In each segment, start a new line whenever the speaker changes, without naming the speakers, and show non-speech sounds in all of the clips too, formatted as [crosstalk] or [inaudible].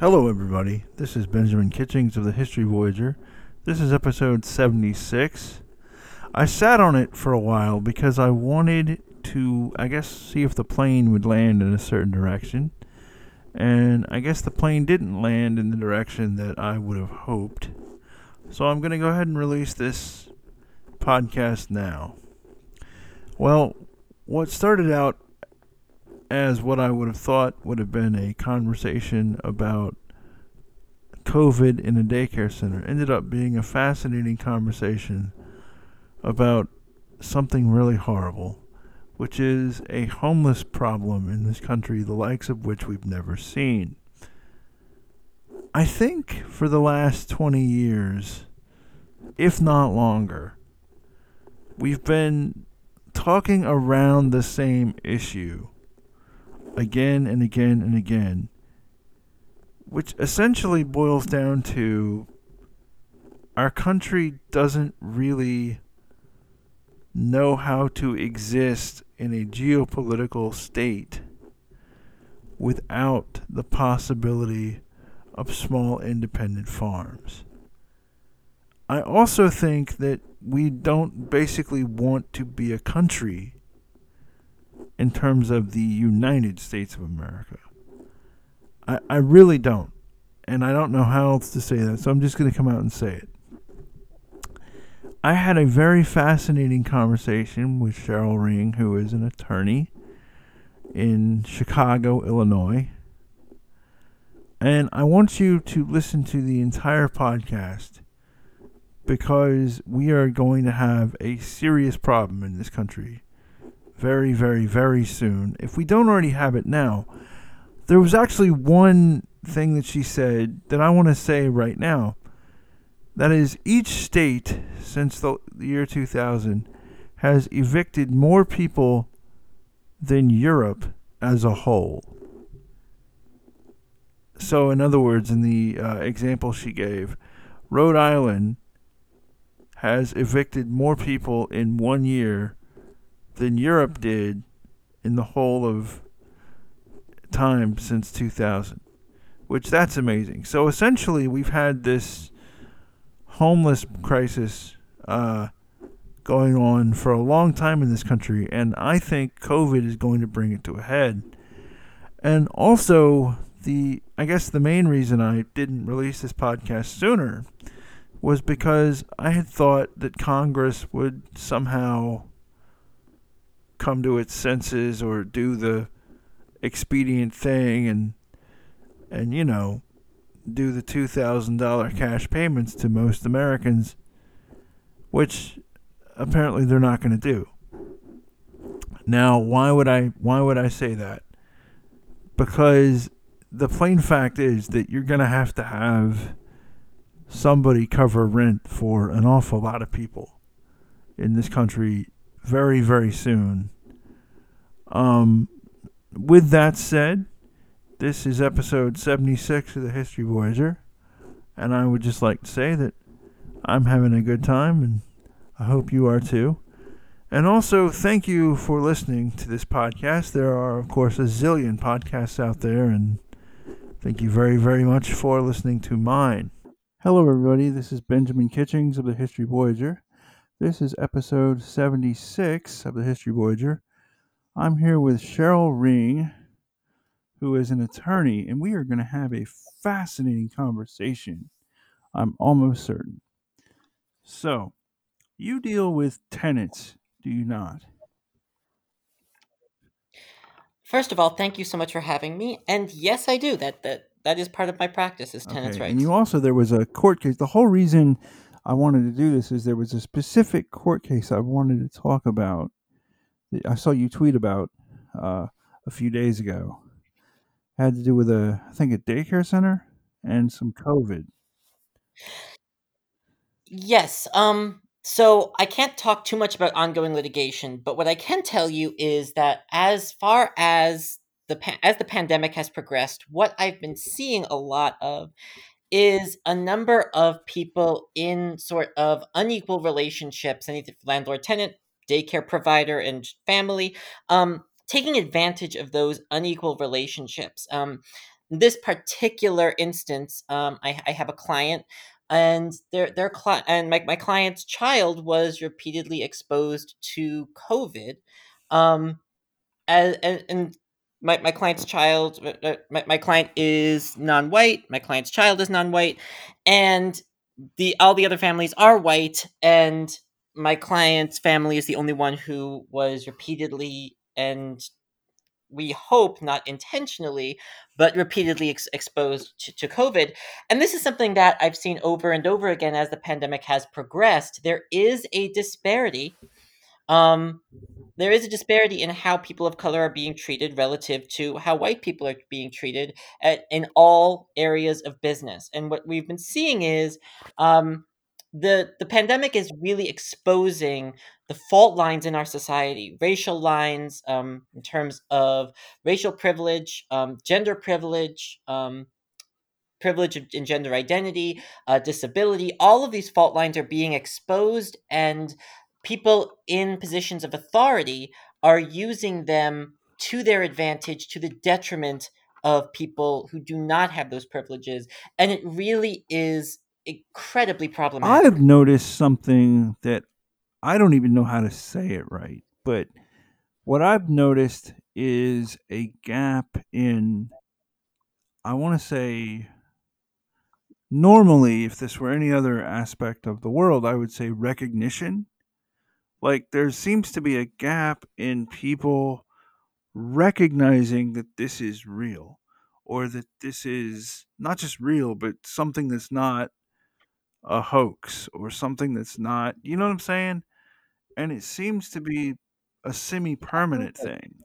Hello, everybody. This is Benjamin Kitchings of the History Voyager. This is episode 76. I sat on it for a while because I wanted to, I guess, see if the plane would land in a certain direction. And I guess the plane didn't land in the direction that I would have hoped. So I'm going to go ahead and release this podcast now. Well, what started out as what I would have thought would have been a conversation about COVID in a daycare center ended up being a fascinating conversation about something really horrible, which is a homeless problem in this country, the likes of which we've never seen. I think for the last 20 years, if not longer, we've been talking around the same issue again and again and again, which essentially boils down to our country doesn't really know how to exist in a geopolitical state without the possibility of small independent farms. I also think that we don't basically want to be a country in terms of the United States of America. I, I really don't. And I don't know how else to say that, so I'm just going to come out and say it. I had a very fascinating conversation with Sheryl Ring, who is an attorney in Chicago, Illinois. And I want you to listen to the entire podcast because we are going to have a serious problem in this country very, very, very soon. If we don't already have it now, there was actually one thing that she said that I want to say right now. That is, each state since the year 2000 has evicted more people than Europe as a whole. So, in other words, in the uh, example she gave, Rhode Island has evicted more people in one year than Europe did in the whole of time since 2000, which that's amazing. So essentially, we've had this homeless crisis uh, going on for a long time in this country, and I think COVID is going to bring it to a head. And also, the I guess the main reason I didn't release this podcast sooner was because I had thought that Congress would somehow come to its senses or do the expedient thing and and you know do the two thousand dollar cash payments to most Americans, which apparently they're not going to do. Now, why would I why would I say that? Because the plain fact is that you're going to have to have somebody cover rent for an awful lot of people in this country very, very soon. Um, with that said, this is episode 76 of the History Voyager, and I would just like to say that I'm having a good time, and I hope you are too. And also, thank you for listening to this podcast. There are, of course, a zillion podcasts out there, and thank you very, very much for listening to mine. Hello, everybody. This is Benjamin Kitchings of the History Voyager. This is episode 76 of the History Voyager. I'm here with Sheryl Ring, who is an attorney, and we are going to have a fascinating conversation. I'm almost certain. So, you deal with tenants, do you not?
First of all, thank you so much for having me. And yes, I do. That that that is part of my practice is tenants'
Okay,
rights.
And you also, there was a court case. The whole reason I wanted to do this is there was a specific court case I wanted to talk about. that I saw you tweet about uh, a few days ago. Had to do with a, I think, a daycare center and some COVID.
Yes. Um. So I can't talk too much about ongoing litigation, but what I can tell you is that as far as the as the pandemic has progressed, what I've been seeing a lot of is a number of people in sort of unequal relationships, any landlord tenant, daycare provider, and family, um, taking advantage of those unequal relationships. Um, this particular instance, um, I, I have a client and their their cli- and my, my client's child was repeatedly exposed to COVID. Um, and, and, and my, my client's child uh, uh, my, my client is non-white my client's child is non-white and the all the other families are white and my client's family is the only one who was repeatedly and we hope not intentionally but repeatedly ex- exposed to, to covid. And this is something that i've seen over and over again as the pandemic has progressed. There is a disparity um, there is a disparity in how people of color are being treated relative to how white people are being treated at, in all areas of business. And what we've been seeing is um, the the pandemic is really exposing the fault lines in our society, racial lines um, in terms of racial privilege, um, gender privilege. Um, privilege and gender identity, uh, disability, all of these fault lines are being exposed and people in positions of authority are using them to their advantage to the detriment of people who do not have those privileges. And it really is incredibly problematic.
I've noticed something that I don't even know how to say it right, but what I've noticed is a gap in I want to say normally if this were any other aspect of the world, I would say recognition like there seems to be a gap in people recognizing that this is real or that this is not just real but something that's not a hoax or something that's not you know what i'm saying? And it seems to be a semi-permanent thing.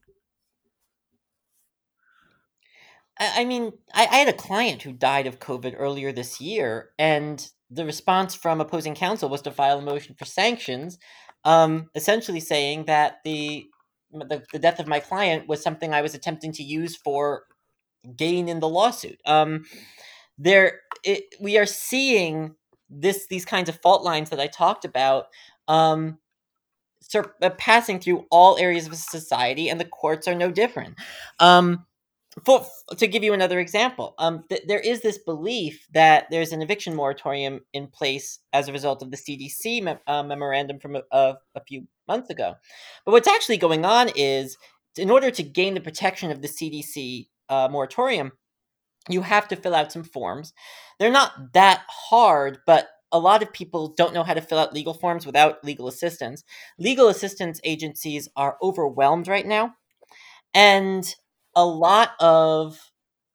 I mean, I, I had a client who died of COVID earlier this year, and the response from opposing counsel was to file a motion for sanctions um, essentially saying that the, the the death of my client was something I was attempting to use for gain in the lawsuit. Um, there, it, we are seeing this these kinds of fault lines that I talked about. Um, uh, passing through all areas of society, and the courts are no different. Um, for, to give you another example, um, th- there is this belief that there's an eviction moratorium in place as a result of the CDC uh, memorandum from a, a, a, few months ago. But what's actually going on is, in order to gain the protection of the CDC uh, moratorium, you have to fill out some forms. They're not that hard, but a lot of people don't know how to fill out legal forms without legal assistance. Legal assistance agencies are overwhelmed right now. And a lot of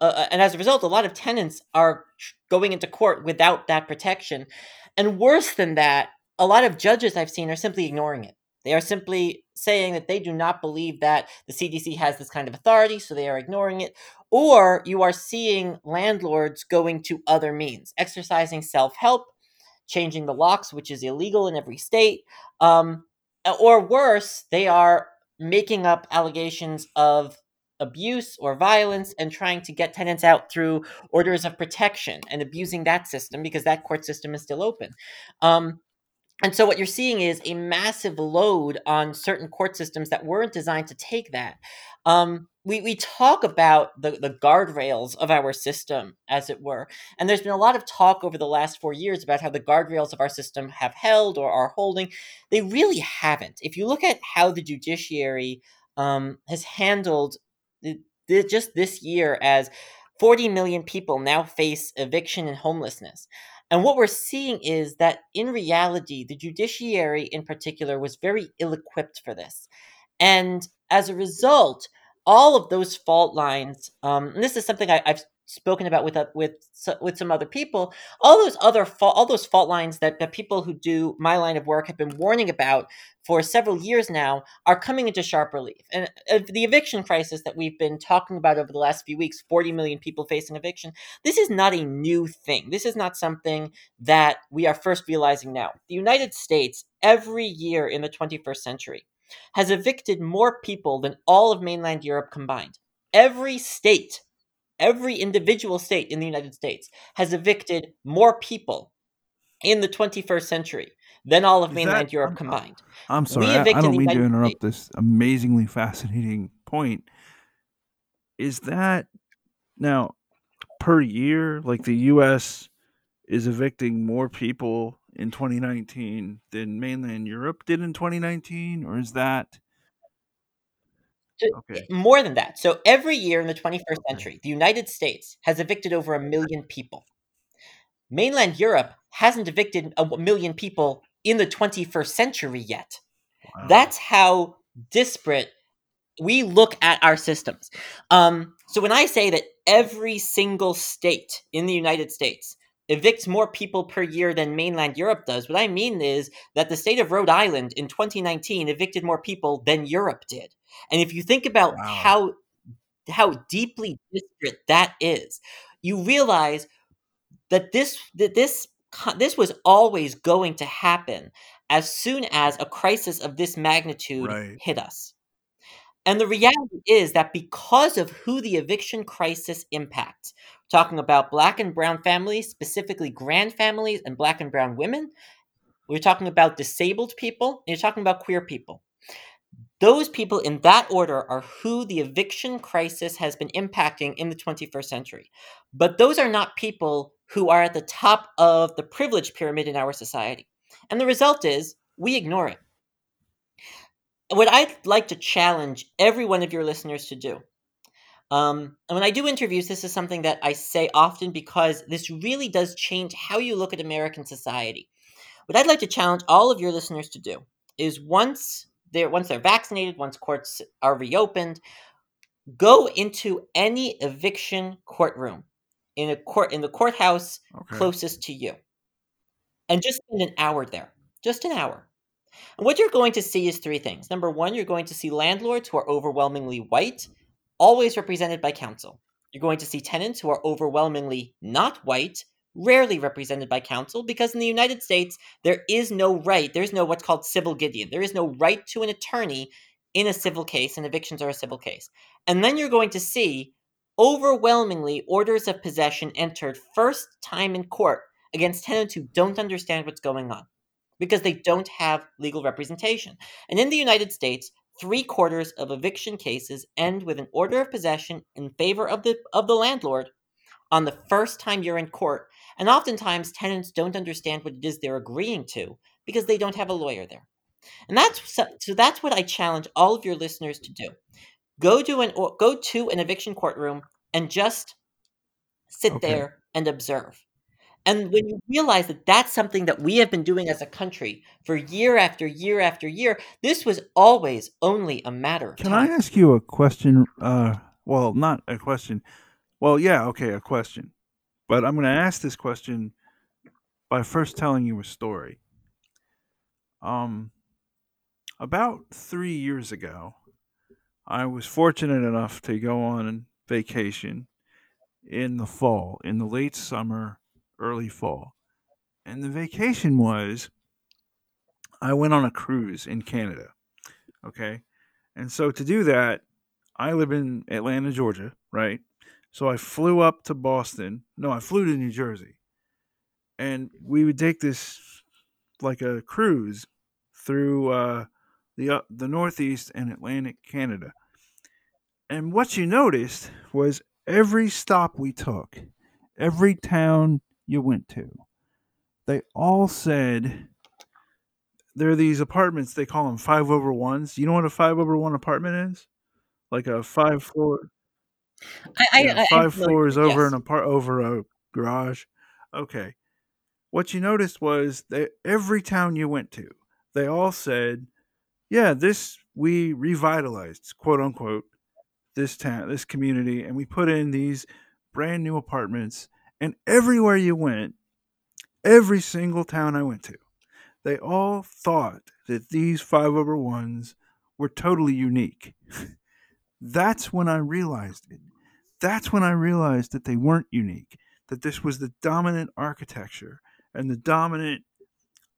uh, and as a result, a lot of tenants are going into court without that protection. And worse than that, a lot of judges I've seen are simply ignoring it. They are simply saying that they do not believe that the CDC has this kind of authority, so they are ignoring it. Or you are seeing landlords going to other means, exercising self help, changing the locks, which is illegal in every state. Um, or worse, they are making up allegations of abuse or violence and trying to get tenants out through orders of protection and abusing that system because that court system is still open. Um, and so what you're seeing is a massive load on certain court systems that weren't designed to take that. Um, we, we talk about the, the guardrails of our system, as it were. And there's been a lot of talk over the last four years about how the guardrails of our system have held or are holding. They really haven't. If you look at how the judiciary um, has handled just this year as 40 million people now face eviction and homelessness. And what we're seeing is that in reality, the judiciary in particular was very ill equipped for this. And as a result, all of those fault lines, um, and this is something I, have spoken about with uh, with with some other people all those other fa- all those fault lines that, that people who do my line of work have been warning about for several years now are coming into sharp relief. And uh, the eviction crisis that we've been talking about over the last few weeks 40 million people facing eviction this is not a new thing. This is not something that we are first realizing now. The united states every year in the 21st century has evicted more people than all of mainland europe combined. Every state every individual state in the United States has evicted more people in the 21st century than all of mainland that, Europe
I'm,
combined.
I'm sorry, I, I, don't mean to interrupt this amazingly fascinating point. Is that now? per year? Like the U.S. is evicting more people in 2019 than mainland Europe did in 2019, or is that okay?
More than that. So every year in the 21st century, the United States has evicted over a million people. Mainland Europe hasn't evicted a million people in the 21st century yet. Wow. That's how disparate we look at our systems. Um, so when I say that every single state in the United States evicts more people per year than mainland Europe does, what I mean is that the state of Rhode Island in 2019 evicted more people than Europe did. And if you think about wow. how how deeply disparate that is, you realize that this that this this was always going to happen as soon as a crisis of this magnitude right. hit us. And the reality is that because of who the eviction crisis impacts, talking about black and brown families, specifically grand families and black and brown women, we're talking about disabled people, and you're talking about queer people. Those people in that order are who the eviction crisis has been impacting in the 21st century. But those are not people who are at the top of the privilege pyramid in our society. And the result is we ignore it. What I'd like to challenge every one of your listeners to do, um, and when I do interviews, this is something that I say often because this really does change how you look at American society. What I'd like to challenge all of your listeners to do is once they're once they're vaccinated, once courts are reopened, go into any eviction courtroom in a court in the courthouse okay. closest to you. And just spend an hour there. Just an hour. And what you're going to see is three things. Number one, you're going to see landlords who are overwhelmingly white, always represented by counsel. You're going to see tenants who are overwhelmingly not white, rarely represented by counsel, because in the United States, there is no right, there's no what's called civil Gideon. There is no right to an attorney in a civil case, and evictions are a civil case. And then you're going to see overwhelmingly orders of possession entered first time in court against tenants who don't understand what's going on because they don't have legal representation. And in the United States, three quarters of eviction cases end with an order of possession in favor of the of the landlord on the first time you're in court. And oftentimes tenants don't understand what it is they're agreeing to because they don't have a lawyer there. And that's so, so that's what I challenge all of your listeners to do. Go to an go to an eviction courtroom and just sit okay. there and observe. And when you realize that that's something that we have been doing as a country for year after year after year, this was always only a matter of
Can
time.
I ask you a question? Uh, well, not a question. Well, yeah, okay, a question. But I'm going to ask this question by first telling you a story. Um, about three years ago, I was fortunate enough to go on vacation in the fall, in the late summer, early fall. And the vacation was I went on a cruise in Canada. Okay. And so to do that, I live in Atlanta, Georgia, right? So I flew up to Boston. No, I flew to New Jersey. And we would take this like a cruise through uh, the uh, the Northeast and Atlantic Canada. And what you noticed was every stop we took, every town you went to, they all said there are these apartments, they call them five over ones. You know what a five over one apartment is? Like a five floor.
I, yeah,
five I, floors over yes. an apart over a garage. Okay. What you noticed was that every town you went to, they all said, "Yeah, this we revitalized, quote unquote, this town, this community, and we put in these brand new apartments. And everywhere you went, every single town I went to, they all thought that these five over ones were totally unique. [laughs] That's when I realized it. That's when I realized that they weren't unique, that this was the dominant architecture and the dominant,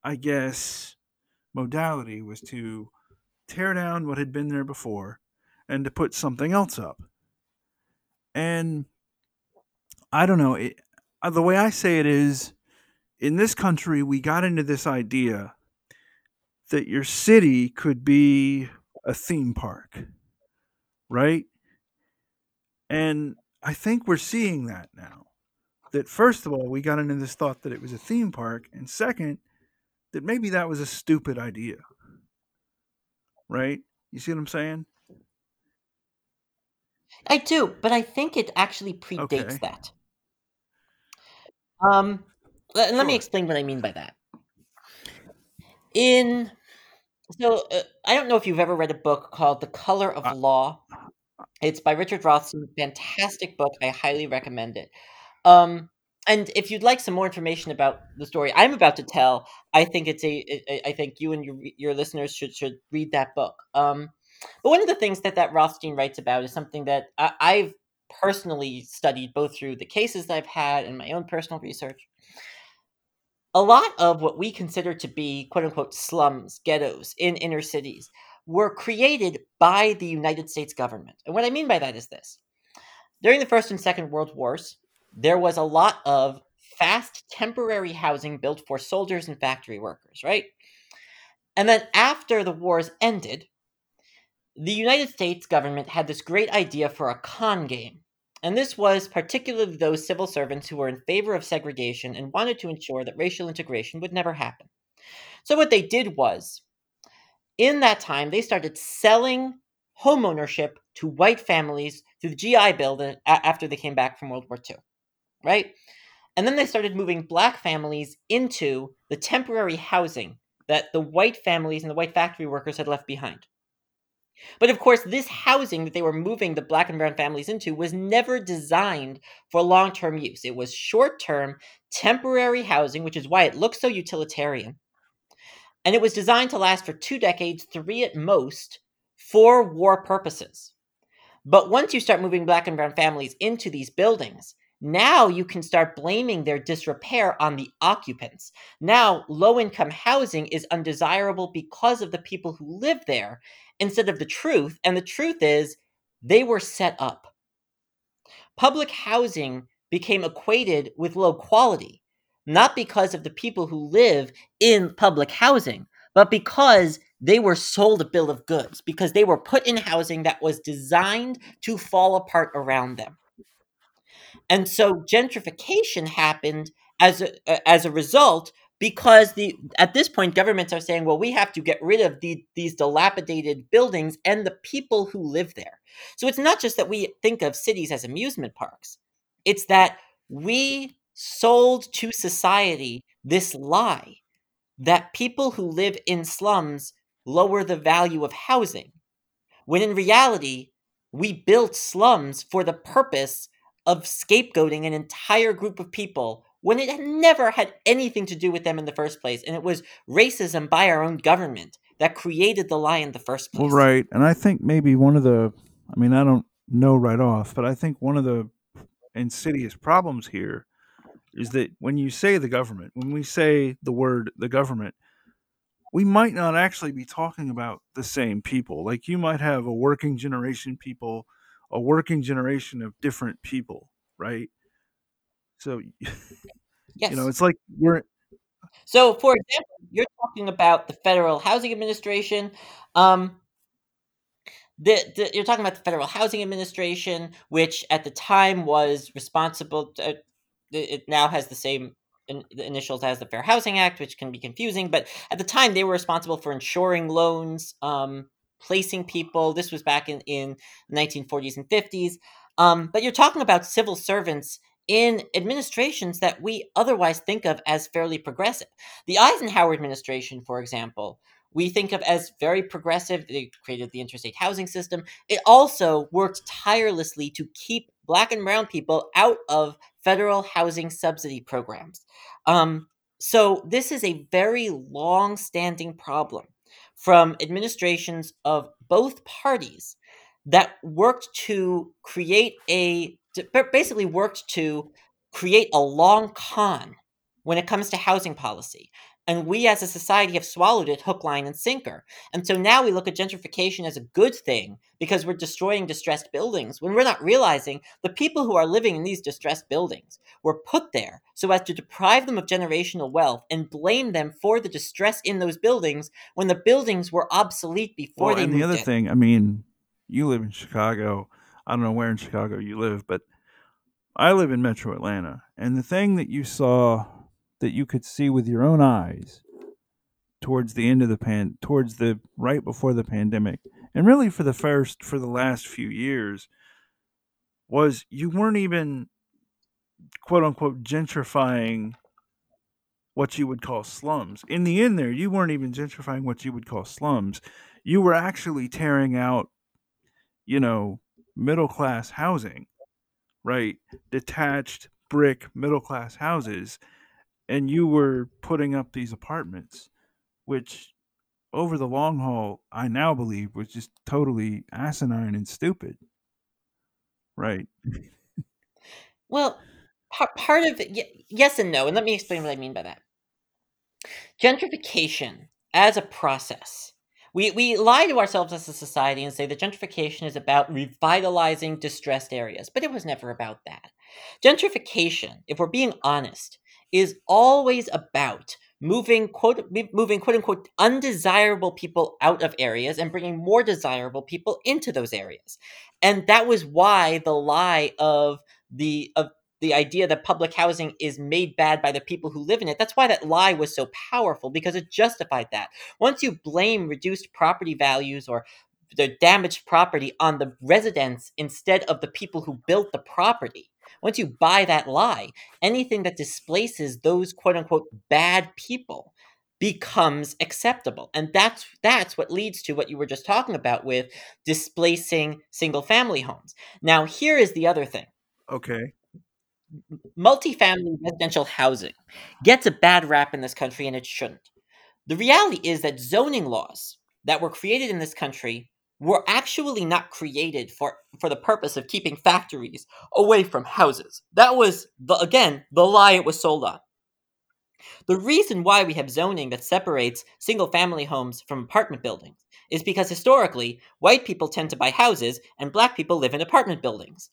I guess, modality was to tear down what had been there before and to put something else up. And I don't know, it, uh, the way I say it is in this country, we got into this idea that your city could be a theme park, right? And I think we're seeing that now. that first of all, we got into this thought that it was a theme park, and second, that maybe that was a stupid idea. Right? You see what I'm saying?
I do, but I think it actually predates
Okay.
that. Um, le- and let me explain what I mean by that. In so uh, I don't know if you've ever read a book called The Color of
Uh,
Law. It's by Richard Rothstein. Fantastic book. I highly recommend it. Um, and if you'd like some more information about the story I'm about to tell, I think it's a. I- I think you and your your listeners should should read that book. Um, but one of the things that that Rothstein writes about is something that I, I've personally studied both through the cases that I've had and my own personal research. A lot of what we consider to be quote unquote slums, ghettos in inner cities were created by the United States government. And what I mean by that is this during the First and Second World Wars, there was a lot of fast temporary housing built for soldiers and factory workers, right? And then after the wars ended, the United States government had this great idea for a con game. And this was particularly those civil servants who were in favor of segregation and wanted to ensure that racial integration would never happen. So, what they did was, in that time, they started selling homeownership to white families through the GI Bill after they came back from World War II, right? And then they started moving black families into the temporary housing that the white families and the white factory workers had left behind. But of course, this housing that they were moving the black and brown families into was never designed for long term use. It was short term, temporary housing, which is why it looks so utilitarian. And it was designed to last for two decades, three at most, for war purposes. But once you start moving black and brown families into these buildings, now you can start blaming their disrepair on the occupants. Now, low income housing is undesirable because of the people who live there instead of the truth. And the truth is, they were set up. Public housing became equated with low quality, not because of the people who live in public housing, but because they were sold a bill of goods, because they were put in housing that was designed to fall apart around them. And so gentrification happened as a, as a result because the at this point governments are saying well we have to get rid of the, these dilapidated buildings and the people who live there. So it's not just that we think of cities as amusement parks. It's that we sold to society this lie that people who live in slums lower the value of housing when in reality we built slums for the purpose of scapegoating an entire group of people when it had never had anything to do with them in the first place. And it was racism by our own government that created the lie in the first place.
Well, right. And I think maybe one of the, I mean, I don't know right off, but I think one of the insidious problems here is that when you say the government, when we say the word the government, we might not actually be talking about the same people. Like you might have a working generation people, a working generation of different people, right? So,
Yes. [laughs]
you know, it's like we're,
So, for example, you're talking about the Federal Housing Administration. Um, the, the, you're talking about the Federal Housing Administration, which at the time was responsible. To, it now has the same in, the initials as the Fair Housing Act, which can be confusing. But at the time, they were responsible for insuring loans, um, placing people. This was back in in 1940s and 50s. Um, but you're talking about civil servants in administrations that we otherwise think of as fairly progressive. The Eisenhower administration, for example, we think of as very progressive. They created the interstate housing system. It also worked tirelessly to keep black and brown people out of federal housing subsidy programs. Um, so this is a very long-standing problem from administrations of both parties that worked to create a basically worked to create a long con when it comes to housing policy. And we as a society have swallowed it hook, line, and sinker. And so now we look at gentrification as a good thing because we're destroying distressed buildings when we're not realizing the people who are living in these distressed buildings were put there so as to deprive them of generational wealth and blame them for the distress in those buildings when the buildings were obsolete before
well,
they
and
moved
the other
in.
thing, I mean, you live in Chicago. I don't know where in Chicago you live, but I live in Metro Atlanta, and the thing that you saw that you could see with your own eyes towards the end of the pan towards the right before the pandemic and really for the first for the last few years was you weren't even quote unquote gentrifying what you would call slums. In the end there, you weren't even gentrifying what you would call slums. You were actually tearing out, you know, middle class housing, right? Detached brick middle class houses and you were putting up these apartments which over the long haul I now believe was just totally asinine and stupid. Right.
Well, part of it yes and no, and let me explain what I mean by that. Gentrification as a process we we lie to ourselves as a society and say that gentrification is about revitalizing distressed areas, but it was never about that. Gentrification, if we're being honest, is always about moving quote moving quote unquote undesirable people out of areas and bringing more desirable people into those areas. And that was why the lie of the of the idea that public housing is made bad by the people who live in it. That's why that lie was so powerful because it justified that. Once you blame reduced property values or the damaged property on the residents instead of the people who built the property, once you buy that lie, anything that displaces those quote unquote bad people becomes acceptable. And that's that's what leads to what you were just talking about with displacing single family homes. Now, here is the other thing.
Okay
multifamily residential housing gets a bad rap in this country and it shouldn't. The reality is that zoning laws that were created in this country were actually not created for, for the purpose of keeping factories away from houses. That was, the, again, the lie it was sold on. The reason why we have zoning that separates single family homes from apartment buildings is because historically, white people tend to buy houses and black people live in apartment buildings.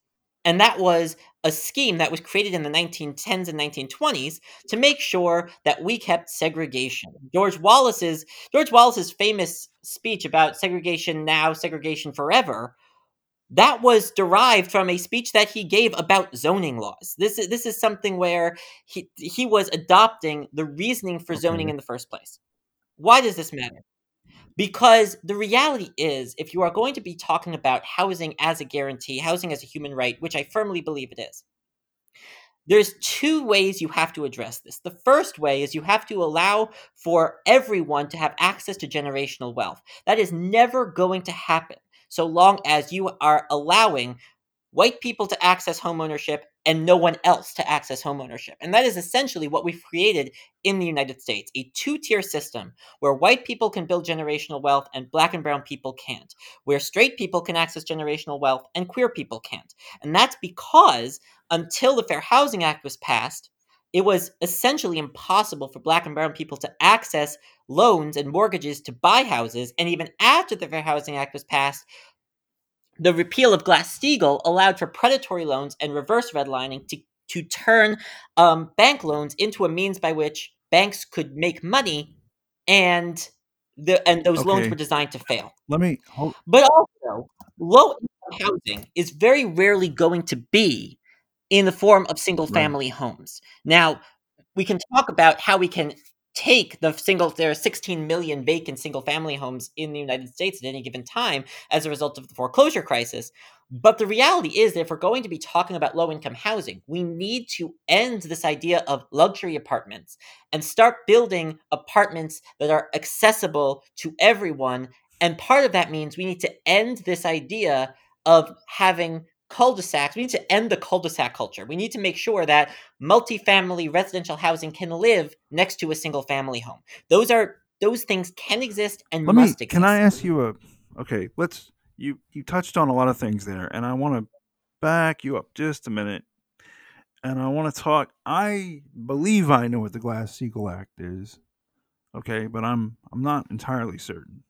And that was a scheme that was created in the 1910s and 1920s to make sure that we kept segregation. George Wallace's George Wallace's famous speech about segregation now, segregation forever, that was derived from a speech that he gave about zoning laws. This is this is something where he he was adopting the reasoning for zoning in the first place. Why does this matter? Because the reality is, if you are going to be talking about housing as a guarantee, housing as a human right, which I firmly believe it is, there's two ways you have to address this. The first way is you have to allow for everyone to have access to generational wealth. That is never going to happen so long as you are allowing white people to access homeownership and no one else to access homeownership. And that is essentially what we've created in the United States a two tier system where white people can build generational wealth and black and brown people can't, where straight people can access generational wealth and queer people can't. And that's because until the Fair Housing Act was passed, it was essentially impossible for black and brown people to access loans and mortgages to buy houses. And even after the Fair Housing Act was passed, the repeal of Glass-Steagall allowed for predatory loans and reverse redlining to, to turn um, bank loans into a means by which banks could make money and the and those okay. loans were designed to fail.
Let me hold.
But also, low income housing is very rarely going to be in the form of single family right. homes. Now, we can talk about how we can take the single there are 16 million vacant single family homes in the United States at any given time as a result of the foreclosure crisis. But the reality is that if we're going to be talking about low income housing, we need to end this idea of luxury apartments and start building apartments that are accessible to everyone. And part of that means we need to end this idea of having cul-de-sacs. We need to end the cul-de-sac culture. We need to make sure that multifamily residential housing can live next to a single family home. Those are those things can exist and Let must me, exist.
Can I ask you a okay, let's you you touched on a lot of things there and I want to back you up just a minute. And I want to talk I believe I know what the Glass-Steagall Act is. Okay, but I'm I'm not entirely certain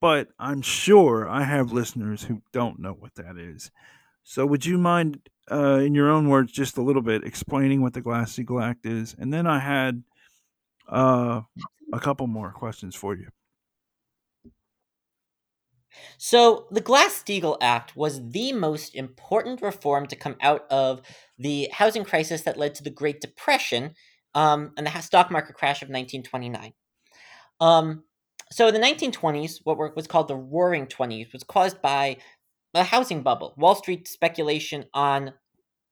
but I'm sure I have listeners who don't know what that is. So, would you mind, uh, in your own words, just a little bit explaining what the Glass-Steagall Act is? And then I had uh, a couple more questions for you.
So, the Glass Steagall Act was the most important reform to come out of the housing crisis that led to the Great Depression um, and the stock market crash of 1929. Um, so, in the 1920s, what was called the Roaring Twenties was caused by a housing bubble, Wall Street speculation on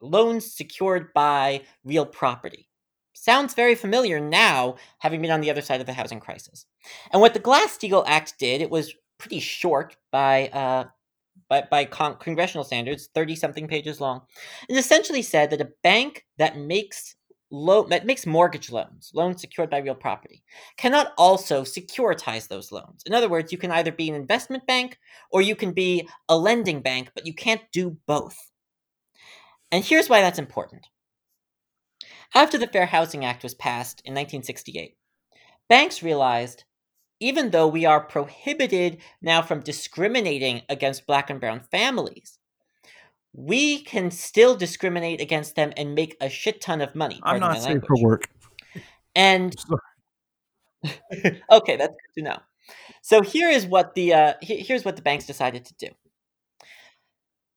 loans secured by real property. Sounds very familiar now, having been on the other side of the housing crisis. And what the Glass Steagall Act did, it was pretty short by uh, by, by con- congressional standards, thirty something pages long. It essentially said that a bank that makes lo- that makes mortgage loans, loans secured by real property, cannot also securitize those loans. In other words, you can either be an investment bank or you can be a lending bank, but you can't do both. And here's why that's important. After the Fair Housing Act was passed in 1968, banks realized even though we are prohibited now from discriminating against black and brown families, we can still discriminate against them and make a shit ton of money.
I'm not safe for work.
And [laughs] okay, that's good to know. So here is what the uh, here's what the banks decided to do.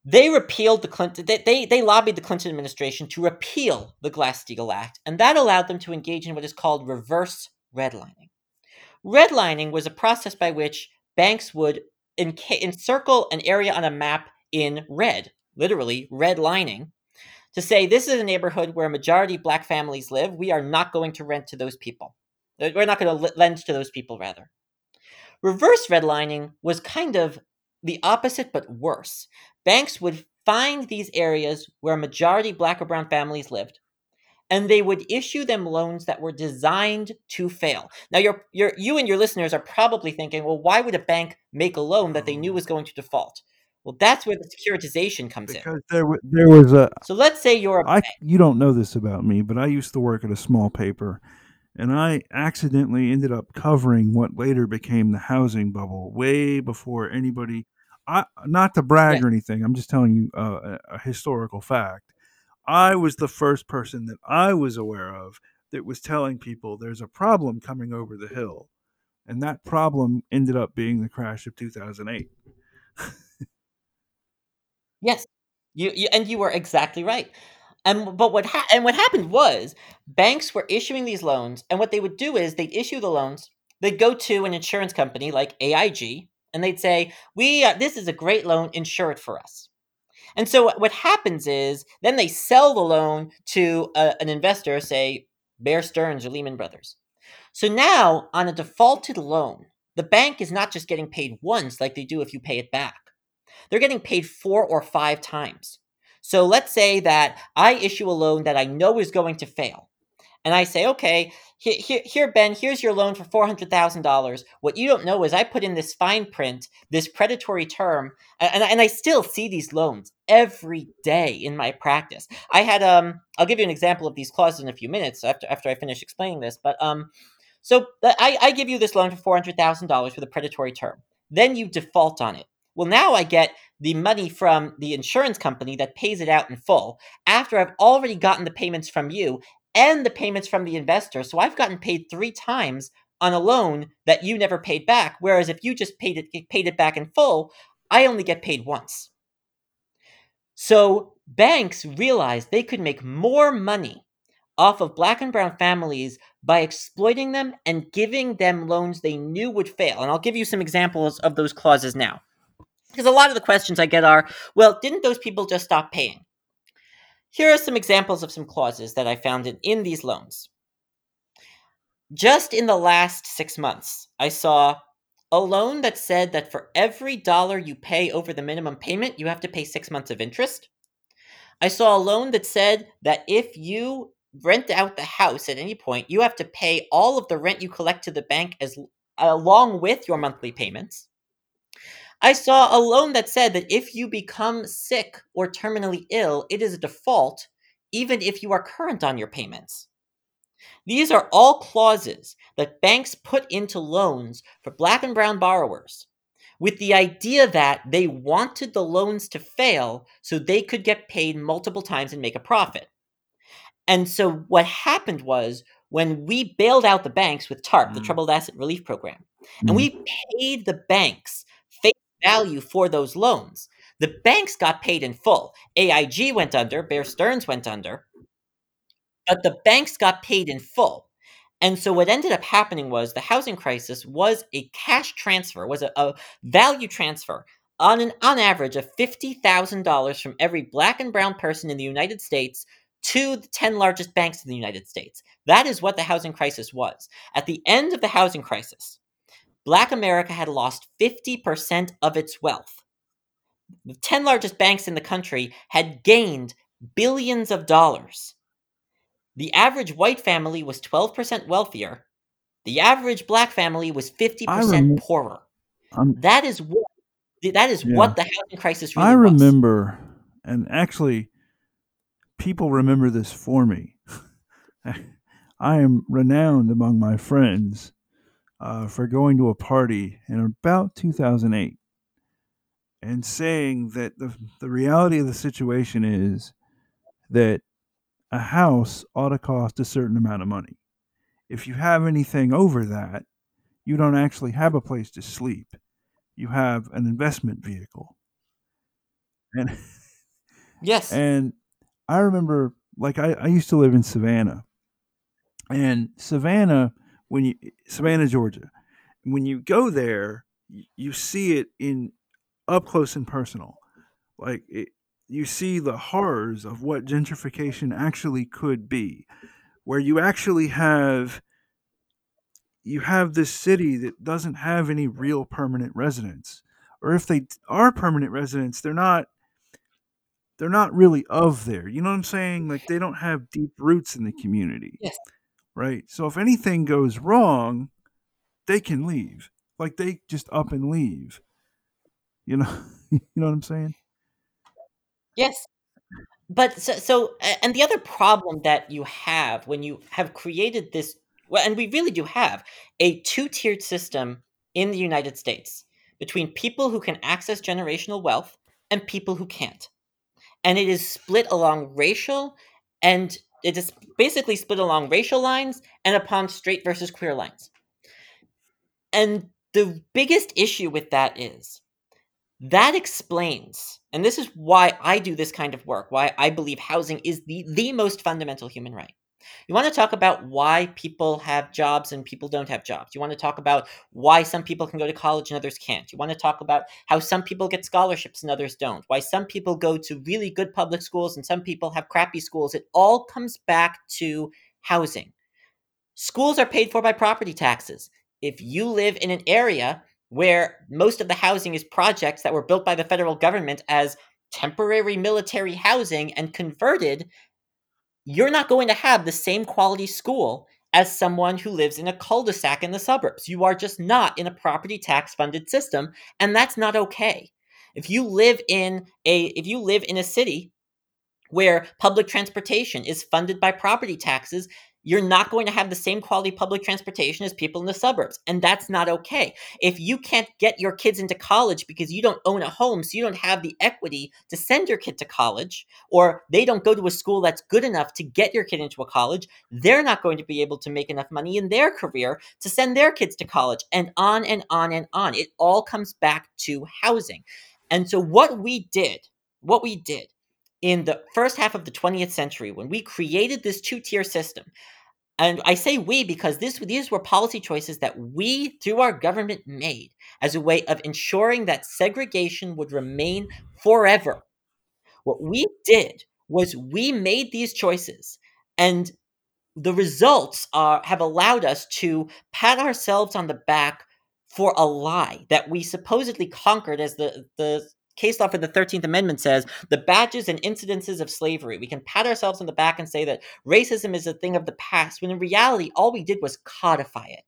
They repealed the Clinton. They, they, they lobbied the Clinton administration to repeal the Glass-Steagall Act, and that allowed them to engage in what is called reverse redlining. Redlining was a process by which banks would enca- encircle an area on a map in red, literally redlining, to say this is a neighborhood where a majority of black families live. We are not going to rent to those people. Uh, we're not going to lend to those people, rather. Reverse redlining was kind of the opposite, but worse. Banks would find these areas where a majority black or brown families lived, and they would issue them loans that were designed to fail. Now, you you and your listeners are probably thinking, well, why would a bank make a loan that they knew was going to default? Well, that's where the securitization comes
because
in.
There, there was a.
So let's say you're a.
I, you don't know this about me, but I used to work at a small paper, and I accidentally ended up covering what later became the housing bubble way before anybody. I, not to brag or anything, I'm just telling you uh, a, a historical fact. I was the first person that I was aware of that was telling people there's a problem coming over the hill. And that problem ended up being the crash of 2008. [laughs]
yes. You, you and you were exactly right. And but what ha- and what happened was banks were issuing these loans and what they would do is they'd issue the loans, they'd go to an insurance company like AIG and they'd say, "We uh, this is a great loan, insure it for us." And so what happens is then they sell the loan to a, an investor, say Bear Stearns or Lehman Brothers. So now on a defaulted loan, the bank is not just getting paid once like they do if you pay it back. They're getting paid four or five times. So let's say that I issue a loan that I know is going to fail and I say, okay, here, here, Ben, here's your loan for $400,000. What you don't know is I put in this fine print, this predatory term, and, and I still see these loans every day in my practice. I had, um, I'll give you an example of these clauses in a few minutes after, after I finish explaining this, but, um, so I, I give you this loan for $400,000 for the predatory term. Then you default on it. Well, now I get the money from the insurance company that pays it out in full after I've already gotten the payments from you and the payments from the investor. So I've gotten paid three times on a loan that you never paid back. Whereas if you just paid it eh, paid it back in full, I only get paid once. So banks realized they could make more money off of black and brown families by exploiting them and giving them loans they knew would fail. And I'll give you some examples of those clauses now. Because a lot of the questions I get are, well, didn't those people just stop paying? Here are some examples of some clauses that I found in, in these loans. Just in the last six months, I saw a loan that said that for every dollar you pay over the minimum payment, you have to pay six months of interest. I saw a loan that said that if you rent out the house at any point, you have to pay all of the rent you collect to the bank as along with your monthly payments. I saw a loan that said that if you become sick or terminally ill, it is a default, even if you are current on your payments. These are all clauses that banks put into loans for black and brown borrowers with the idea that they wanted the loans to fail so they could get paid multiple times and make a profit. And so what happened was when we bailed out the banks with TARP, mm. the Troubled Asset Relief Program, and we paid the banks value for those loans. The banks got paid in full. AIG went under, Bear Stearns went under, but the banks got paid in full. And so what ended up happening was the housing crisis was a cash transfer, was a, a value transfer on an on average of $50,000 from every black and brown person in the United States to the 10 largest banks in the United States. That is what the housing crisis was. At the end of the housing crisis, black America had lost 50% of its wealth. The 10 largest banks in the country had gained billions of dollars. The average white family was 12% wealthier. The average black family was 50%
rem-
poorer.
I'm-
that is what that is
Yeah.
what the housing crisis really
I
was.
remember, and actually, people remember this for me. [laughs] I am renowned among my friends uh, for going to a party in about 2008 and saying that the, the reality of the situation is that a house ought to cost a certain amount of money. If you have anything over that, you don't actually have a place to sleep. You have an investment vehicle. And
Yes.
and I remember, like, I, I used to live in Savannah, and Savannah, when you Savannah, Georgia, when you go there, you see it in up close and personal. Like, it, you see the horrors of what gentrification actually could be, where you actually have you have this city that doesn't have any real permanent residents, or if they are permanent residents, they're not they're not really of there. You know what I'm saying? Like they don't have deep roots in the community.
Yes.
Right. So if anything goes wrong, they can leave. Like they just up and leave. You know, [laughs] you know what I'm saying?
Yes. But so, so, and the other problem that you have when you have created this, well, and we really do have a two tiered system in the United States between people who can access generational wealth and people who can't. And it is split along racial and it is basically split along racial lines and upon straight versus queer lines. And the biggest issue with that is that explains, and this is why I do this kind of work, why I believe housing is the, the most fundamental human right. You want to talk about why people have jobs and people don't have jobs. You want to talk about why some people can go to college and others can't. You want to talk about how some people get scholarships and others don't. Why some people go to really good public schools and some people have crappy schools. It all comes back to housing. Schools are paid for by property taxes. If you live in an area where most of the housing is projects that were built by the federal government as temporary military housing and converted, you're not going to have the same quality school as someone who lives in a cul-de-sac in the suburbs. You are just not in a property tax funded system, and that's not okay. If you live in a if you live in a city where public transportation is funded by property taxes, you're not going to have the same quality public transportation as people in the suburbs. And that's not okay. If you can't get your kids into college because you don't own a home, so you don't have the equity to send your kid to college, or they don't go to a school that's good enough to get your kid into a college, they're not going to be able to make enough money in their career to send their kids to college, and on and on and on. It all comes back to housing. And so, what we did, what we did in the first half of the 20th century when we created this two tier system. And I say we because this, these were policy choices that we, through our government, made as a way of ensuring that segregation would remain forever. What we did was we made these choices, and the results are, have allowed us to pat ourselves on the back for a lie that we supposedly conquered as the, the case law for the 13th Amendment says the badges and incidences of slavery. We can pat ourselves on the back and say that racism is a thing of the past, when in reality, all we did was codify it.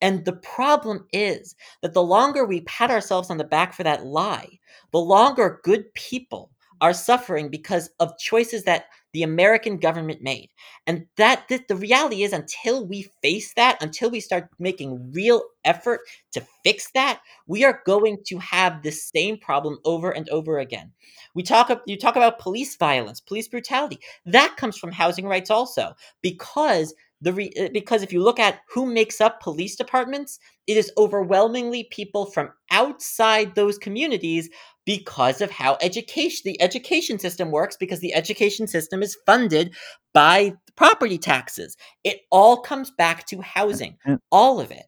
And the problem is that the longer we pat ourselves on the back for that lie, the longer good people are suffering because of choices that the American government made. And that the, the reality is until we face that, until we start making real effort to fix that, we are going to have the same problem over and over again. We talk you talk about police violence, police brutality. That comes from housing rights also because The re- uh, because if you look at who makes up police departments, it is overwhelmingly people from outside those communities because of how education the education system works because the education system is funded by property taxes. It all comes back to housing, mm. all of it.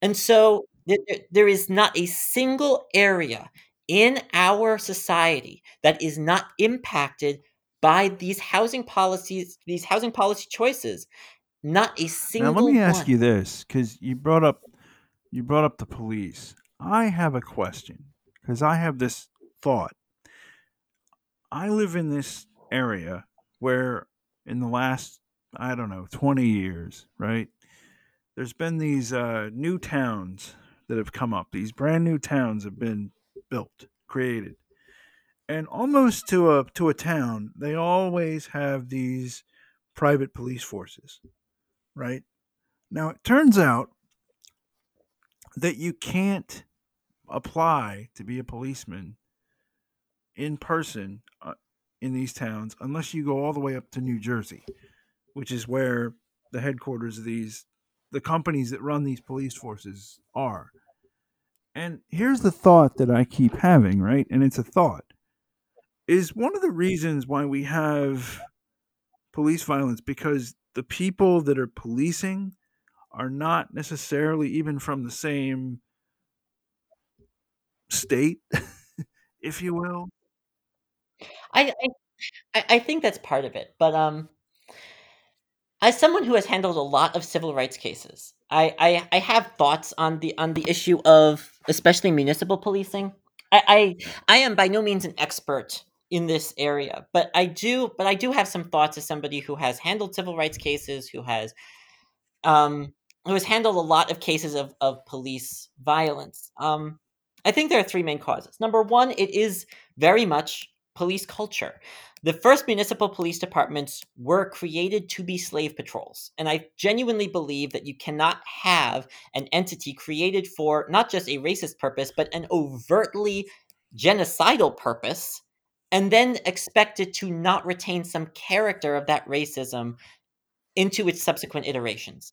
And so there is not a single area in our society that is not impacted by these housing policies, these housing policy choices. Not a single.
Now let me ask you this, because you brought up you brought up the police. I have a question because I have this thought. I live in this area where, in the last I don't know twenty years, right? There's been these uh, new towns that have come up. These brand new towns have been built, created, and almost to a to a town, they always have these private police forces, right? Now it turns out that you can't apply to be a policeman in person uh, in these towns unless you go all the way up to New Jersey, which is where the headquarters of these the companies that run these police forces are. And here's the thought that I keep having, right? And it's a thought. Is one of the reasons why we have police violence because the people that are policing are not necessarily even from the same state, [laughs] if you will.
I, I I think that's part of it, but um, as someone who has handled a lot of civil rights cases, I, I, I have thoughts on the on the issue of especially municipal policing. I, I I am by no means an expert in this area, but I do but I do have some thoughts as somebody who has handled civil rights cases, who has um who has handled a lot of cases of, of police violence. Um I think there are three main causes. Number one, it is very much police culture. The first municipal police departments were created to be slave patrols. And I genuinely believe that you cannot have an entity created for not just a racist purpose, but an overtly genocidal purpose, and then expect it to not retain some character of that racism into its subsequent iterations.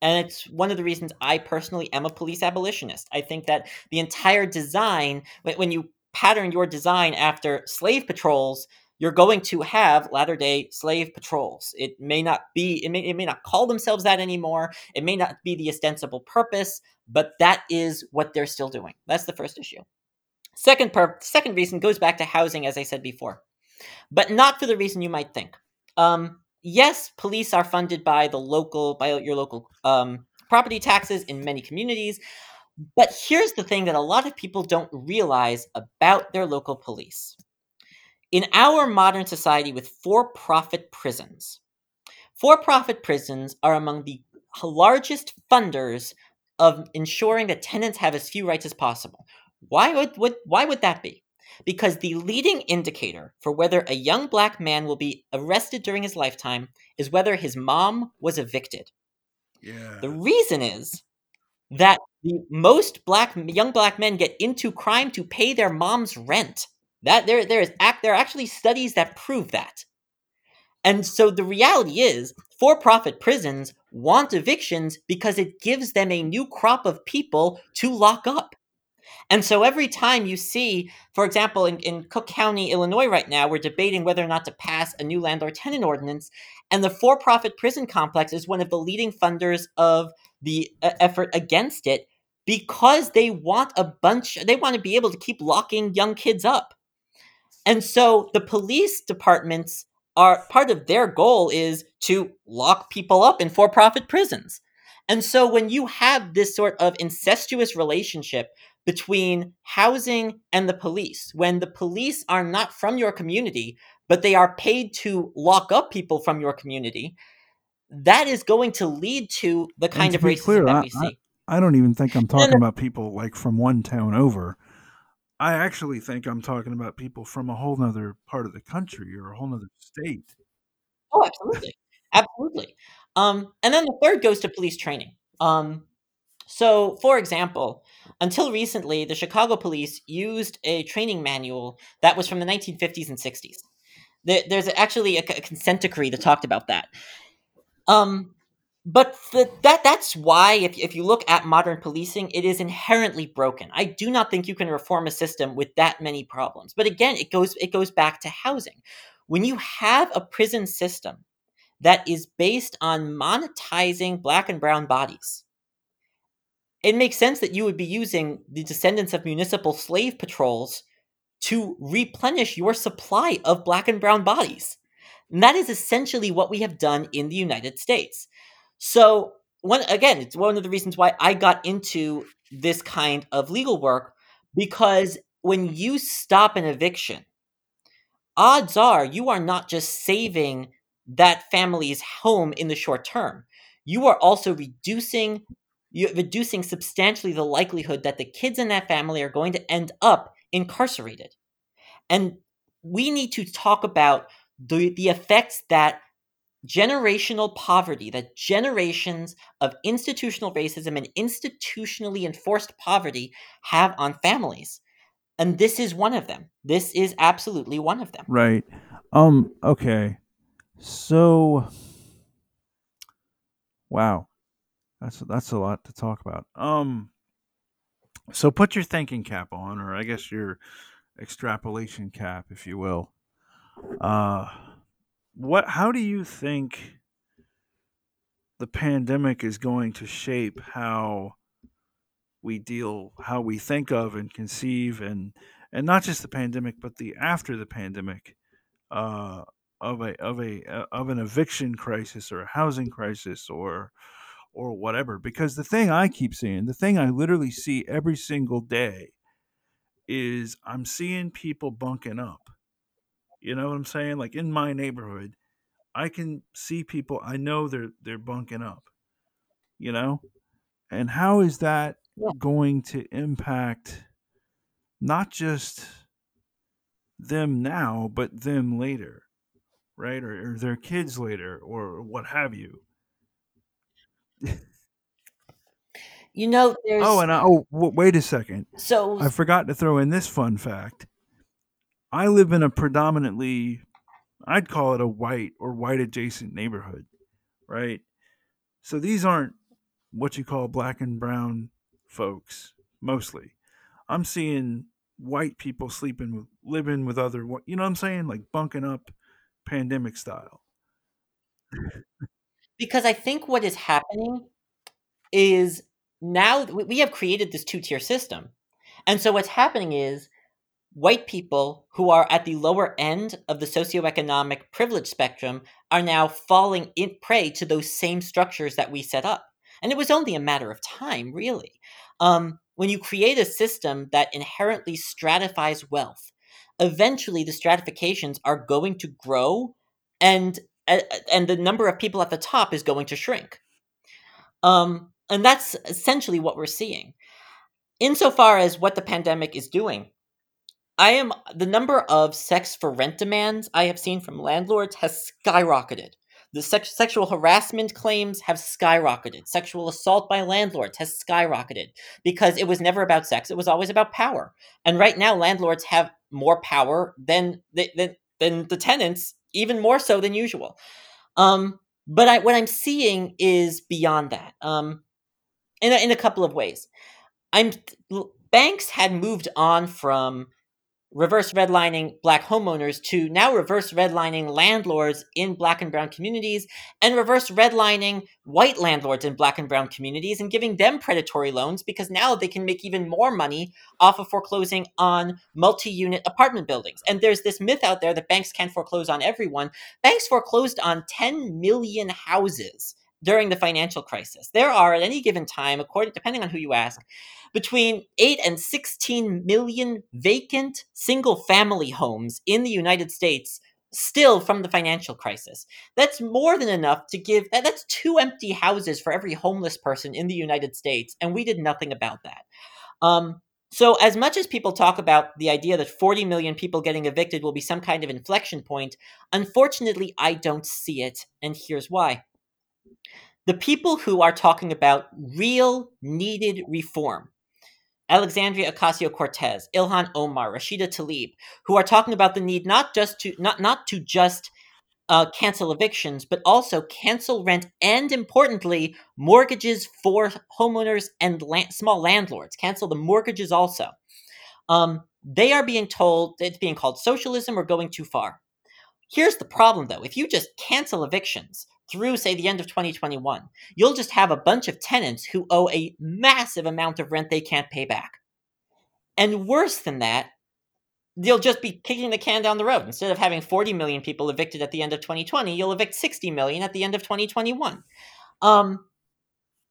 And it's one of the reasons I personally am a police abolitionist. I think that the entire design, when you pattern your design after slave patrols, you're going to have latter day slave patrols. It may not be, it may, it may not call themselves that anymore. It may not be the ostensible purpose, but that is what they're still doing. That's the first issue. Second, per- second reason goes back to housing, as I said before, but not for the reason you might think. Um, yes, police are funded by the local, by your local um, property taxes in many communities. But here's the thing that a lot of people don't realize about their local police. In our modern society with for profit prisons, for profit prisons are among the largest funders of ensuring that tenants have as few rights as possible. Why would, would, why would that be? Because the leading indicator for whether a young black man will be arrested during his lifetime is whether his mom was evicted.
Yeah.
The reason is that the most black young black men get into crime to pay their mom's rent. That there there is act there are actually studies that prove that. And so the reality is, for-profit prisons want evictions because it gives them a new crop of people to lock up. And so every time you see, for example, in, in Cook County, Illinois, right now, we're debating whether or not to pass a new landlord tenant ordinance. And the for profit prison complex is one of the leading funders of the uh, effort against it because they want a bunch, they want to be able to keep locking young kids up. And so the police departments are part of their goal is to lock people up in for profit prisons. And so when you have this sort of incestuous relationship between housing and the police, when the police are not from your community, but they are paid to lock up people from your community, that is going to lead to the kind of racism clear, that I, we see.
I, I, don't even think I'm talking about people like from one town over. I actually think I'm talking about people from a whole nother part of the country or a whole nother state.
Oh, absolutely. absolutely. Um, and then the third goes to police training. Um, so, for example, until recently, the Chicago police used a training manual that was from the 1950s and 60s. There's actually a consent decree that talked about that. Um, but the, that that's why if, if you look at modern policing it is inherently broken. I do not think you can reform a system with that many problems. But again it goes it goes back to housing. When you have a prison system that is based on monetizing black and brown bodies it makes sense that you would be using the descendants of municipal slave patrols to replenish your supply of black and brown bodies and that is essentially what we have done in the united states so one again, it's one of the reasons why I got into this kind of legal work because when you stop an eviction, odds are you are not just saving that family's home in the short term. You are also reducing you're reducing substantially the likelihood that the kids in that family are going to end up incarcerated. And we need to talk about the, the effects that generational poverty, that generations of institutional racism and institutionally enforced poverty have on families. And this is one of them. This is absolutely one of them.
Right. Um okay. So wow. That's that's a lot to talk about. Um so put your thinking cap on or I guess your extrapolation cap if you will. Uh what how do you think the pandemic is going to shape how we deal how we think of and conceive and and not just the pandemic but the after the pandemic uh of a of a of an eviction crisis or a housing crisis or or whatever? Because the thing i keep seeing the thing i literally see every single day is i'm seeing people bunking up you know what I'm saying? Like in my neighborhood, I can see people I know they're they're bunking up. You know? And how is that
Yeah.
going to impact not just them now, but them later, right? Or, or their kids later, or what have you.
You know, oh, there's
Oh, and I, oh, wait a second.
so
I forgot to throw in this fun fact. I live in a predominantly, I'd call it a white or white adjacent neighborhood, right? So these aren't what you call black and brown folks, mostly. I'm seeing white people sleeping with, living with other, you know what I'm saying? Like bunking up pandemic style.
because I think what is happening is now we have created this two tier system. And so what's happening is white people who are at the lower end of the socioeconomic privilege spectrum are now falling in prey to those same structures that we set up. And it was only a matter of time, really. Um, when you create a system that inherently stratifies wealth, eventually the stratifications are going to grow and and the number of people at the top is going to shrink. Um, and that's essentially what we're seeing. Insofar as what the pandemic is doing, I am the number of sex for rent demands I have seen from landlords has skyrocketed. The sex, sexual harassment claims have skyrocketed. Sexual assault by landlords has skyrocketed because it was never about sex; it was always about power. And right now, landlords have more power than the- than than the tenants, even more so than usual. Um, but I, what I'm seeing is beyond that. Um, in a, in a couple of ways, I'm banks had moved on from reverse redlining black homeowners to now reverse redlining landlords in black and brown communities and reverse redlining white landlords in black and brown communities and giving them predatory loans because now they can make even more money off of foreclosing on multi-unit apartment buildings. And there's this myth out there that banks can't foreclose on everyone. Banks foreclosed on 10 million houses during the financial crisis there are at any given time according depending on who you ask between 8 and 16 million vacant single family homes in the United States still from the financial crisis. That's more than enough to give that's two empty houses for every homeless person in the United States and we did nothing about that. Um so as much as people talk about the idea that 40 million people getting evicted will be some kind of inflection point, unfortunately I don't see it and here's why. The people who are talking about real needed reform Alexandria Ocasio Cortez, Ilhan Omar, Rashida Tlaib, who are talking about the need not just to not not to just uh, cancel evictions, but also cancel rent and, importantly, mortgages for homeowners and land, small landlords. Cancel the mortgages also. Um, they are being told it's being called socialism or going too far. Here's the problem, though. If you just cancel evictions through, say, the end of 2021, you'll just have a bunch of tenants who owe a massive amount of rent they can't pay back. And worse than that, you'll just be kicking the can down the road. Instead of having 40 million people evicted at the end of 2020, you'll evict 60 million at the end of 2021. Um,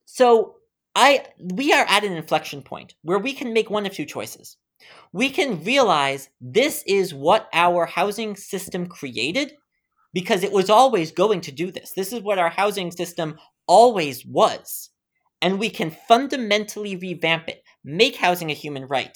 so I we are at an inflection point where we can make one of two choices. We can realize this is what our housing system created because it was always going to do this. This is what our housing system always was. And we can fundamentally revamp it, make housing a human right,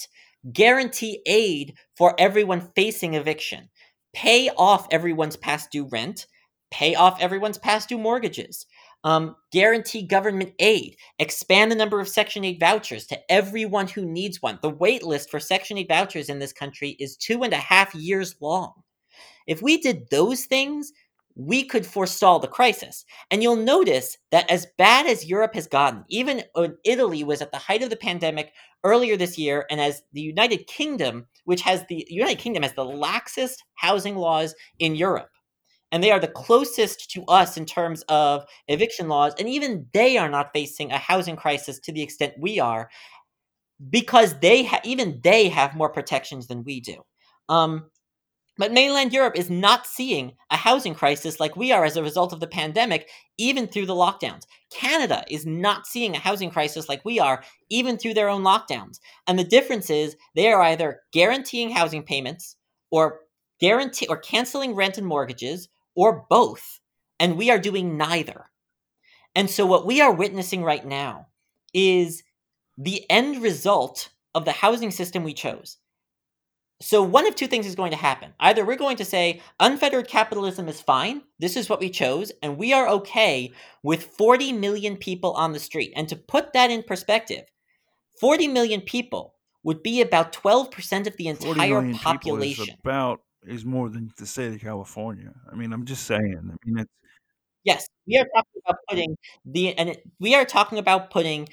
guarantee aid for everyone facing eviction, pay off everyone's past due rent, pay off everyone's past due mortgages, um, guarantee government aid, expand the number of Section 8 vouchers to everyone who needs one. The wait list for Section 8 vouchers in this country is two and a half years long. If we did those things, we could forestall the crisis. And you'll notice that as bad as Europe has gotten, even when Italy was at the height of the pandemic earlier this year, and as the United Kingdom, which has the United Kingdom has the laxest housing laws in Europe. And they are the closest to us in terms of eviction laws, and even they are not facing a housing crisis to the extent we are, because they ha- even they have more protections than we do. Um, but mainland Europe is not seeing a housing crisis like we are as a result of the pandemic, even through the lockdowns. Canada is not seeing a housing crisis like we are, even through their own lockdowns. And the difference is they are either guaranteeing housing payments or guarantee or canceling rent and mortgages or both. And we are doing neither. And so what we are witnessing right now is the end result of the housing system we chose. So one of two things is going to happen. Either we're going to say unfettered capitalism is fine, this is what we chose, and we are okay with 40 million people on the street. And to put that in perspective, 40 million people would be about 12% of the entire population.
Is about is more than the state of California. I mean, I'm just saying. I mean, it's
Yes, we are talking about putting the and it, we are talking about putting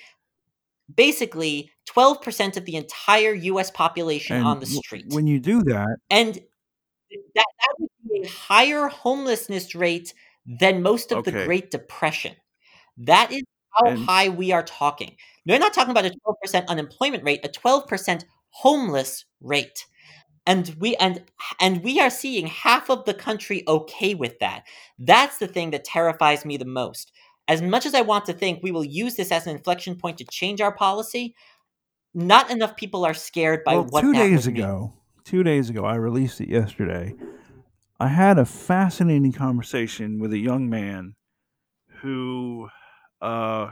basically 12% of the entire US population
and
on the street.
when you do that,
and that, that would be a higher homelessness rate than most of the Great Depression. That is how
And-
high we are talking. We're not talking about a 12% unemployment rate, a 12% homeless rate. And we and and we are seeing half of the country okay with that. That's the thing that terrifies me the most. As much as I want to think we will use this as an inflection point to change our policy, not enough people are scared by
well,
what
two days
would mean.
ago, two days ago, I released it yesterday. I had a fascinating conversation with a young man who, uh,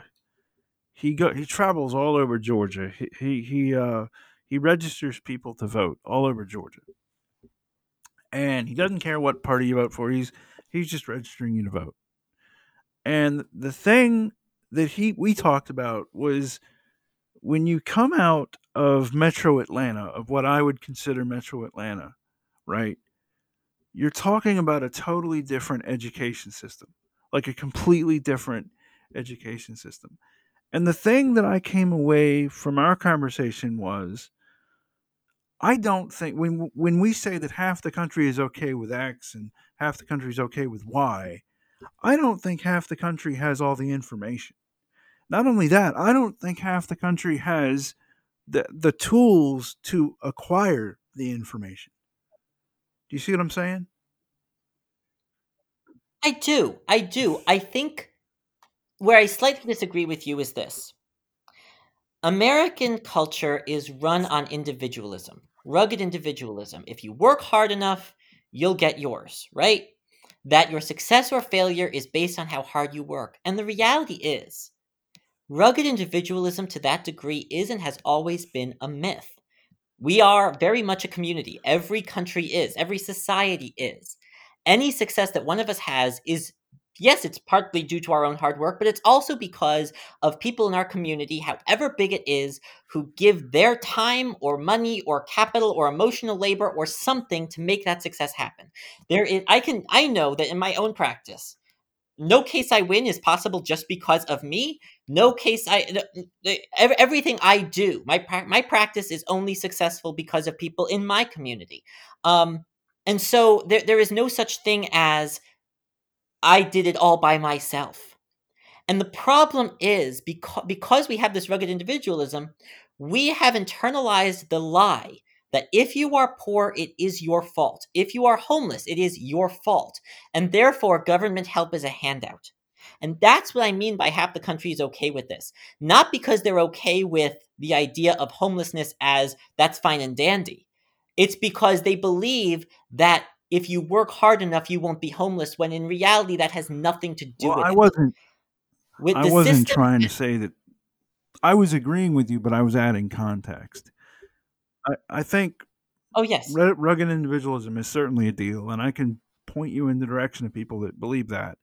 he go he travels all over Georgia. He he he uh he registers people to vote all over Georgia, and he doesn't care what party you vote for. He's he's just registering you to vote. And the thing that he we talked about was when you come out of Metro Atlanta, of what I would consider Metro Atlanta, right? You're talking about a totally different education system, like a completely different education system. And the thing that I came away from our conversation was I don't think when when we say that half the country is okay with X and half the country is okay with Y, I don't think half the country has all the information. Not only that, I don't think half the country has the the tools to acquire the information. Do you see what I'm saying?
I do. I do. I think where I slightly disagree with you is this American culture is run on individualism, rugged individualism. If you work hard enough, you'll get yours, right? That your success or failure is based on how hard you work. And the reality is, rugged individualism to that degree is and has always been a myth. We are very much a community. Every country is, every society is. Any success that one of us has is yes, it's partly due to our own hard work, but it's also because of people in our community, however big it is, who give their time or money or capital or emotional labor or something to make that success happen. There is, I can, I know that in my own practice, no case I win is possible just because of me. No case I everything I do, my my practice is only successful because of people in my community. Um, and so there there is no such thing as I did it all by myself. And the problem is because because we have this rugged individualism, we have internalized the lie that if you are poor, it is your fault. If you are homeless, it is your fault. And therefore, government help is a handout. And that's what I mean by half the country is okay with this. Not because they're okay with the idea of homelessness as that's fine and dandy. It's because they believe that if you work hard enough, you won't be homeless, when in reality, that has nothing to do
well,
with
I
it.
Wasn't, with I wasn't system- trying to say that. I was agreeing with you, but I was adding context. I, I think
Oh yes,
rugged individualism is certainly a deal, and I can point you in the direction of people that believe that.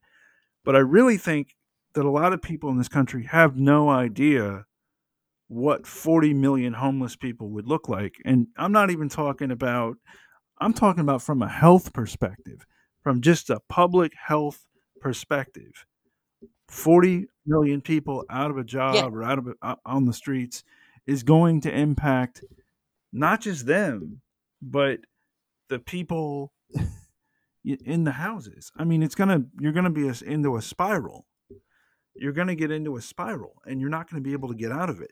But I really think that a lot of people in this country have no idea what 40 million homeless people would look like. And I'm not even talking about, I'm talking about from a health perspective, from just a public health perspective. 40 million people out of a job yeah. or out of a, on the streets is going to impact not just them, but the people in the houses. I mean, it's gonna you're gonna be into a spiral. You're gonna get into a spiral, and you're not gonna be able to get out of it.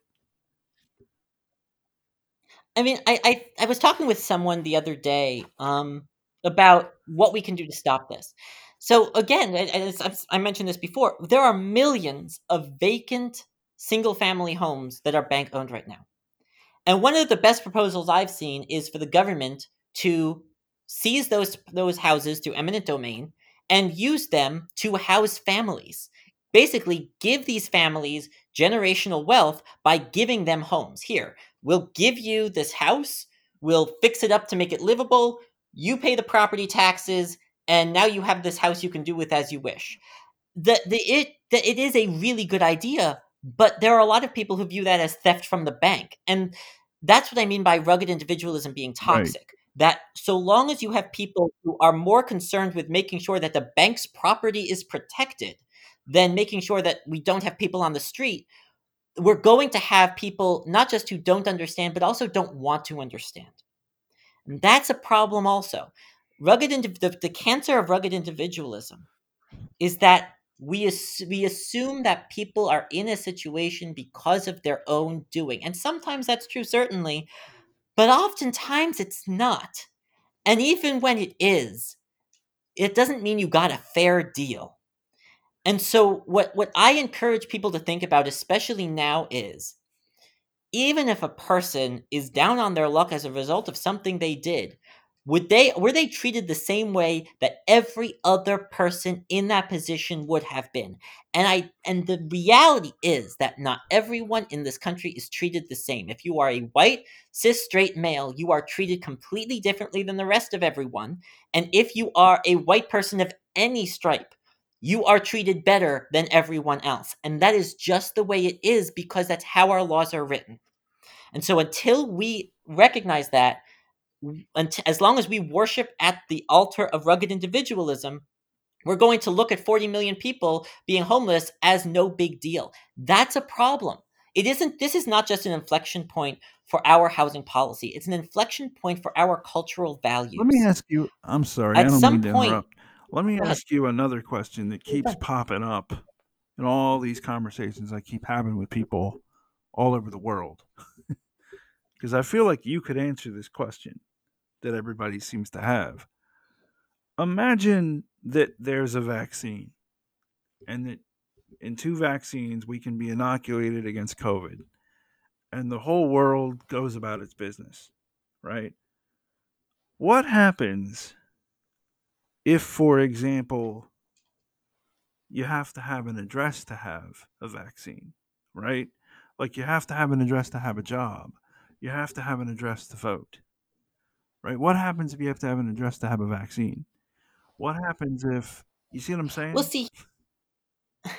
I mean, I I, I was talking with someone the other day um, about what we can do to stop this. So again, as I mentioned this before, there are millions of vacant single-family homes that are bank owned right now. And one of the best proposals I've seen is for the government to seize those those houses through eminent domain and use them to house families. Basically, give these families generational wealth by giving them homes. Here, we'll give you this house, we'll fix it up to make it livable, you pay the property taxes, and now you have this house you can do with as you wish. The the it the, it is a really good idea, but there are a lot of people who view that as theft from the bank. And that's what I mean by rugged individualism being toxic. Right. That so long as you have people who are more concerned with making sure that the bank's property is protected than making sure that we don't have people on the street, we're going to have people not just who don't understand, but also don't want to understand. And that's a problem also. Rugged the, the cancer of rugged individualism is that we we assume that people are in a situation because of their own doing and sometimes that's true certainly but oftentimes it's not and even when it is it doesn't mean you got a fair deal and so what what i encourage people to think about especially now is even if a person is down on their luck as a result of something they did would they were they treated the same way that every other person in that position would have been? And i and the reality is that not everyone in this country is treated the same. If you are a white cis straight male you are treated completely differently than the rest of everyone. And if you are a white person of any stripe you are treated better than everyone else and that is just the way it is because that's how our laws are written and so until we recognize that as long as we worship at the altar of rugged individualism, we're going to look at 40 million people being homeless as no big deal. That's a problem. It isn't this is not just an inflection point for our housing policy. It's an inflection point for our cultural values.
Let me ask you I'm sorry, at I don't some mean to point, interrupt. Let me ask you another question that keeps popping up in all these conversations I keep having with people all over the world. [laughs] Because I feel like you could answer this question that everybody seems to have. Imagine that there's a vaccine and that in two vaccines we can be inoculated against COVID and the whole world goes about its business, right? What happens if, for example, you have to have an address to have a vaccine, right? Like you have to have an address to have a job, you have to have an address to vote right? What happens if you have to have an address to have a vaccine? What happens if you see what I'm saying?
Well, see, I,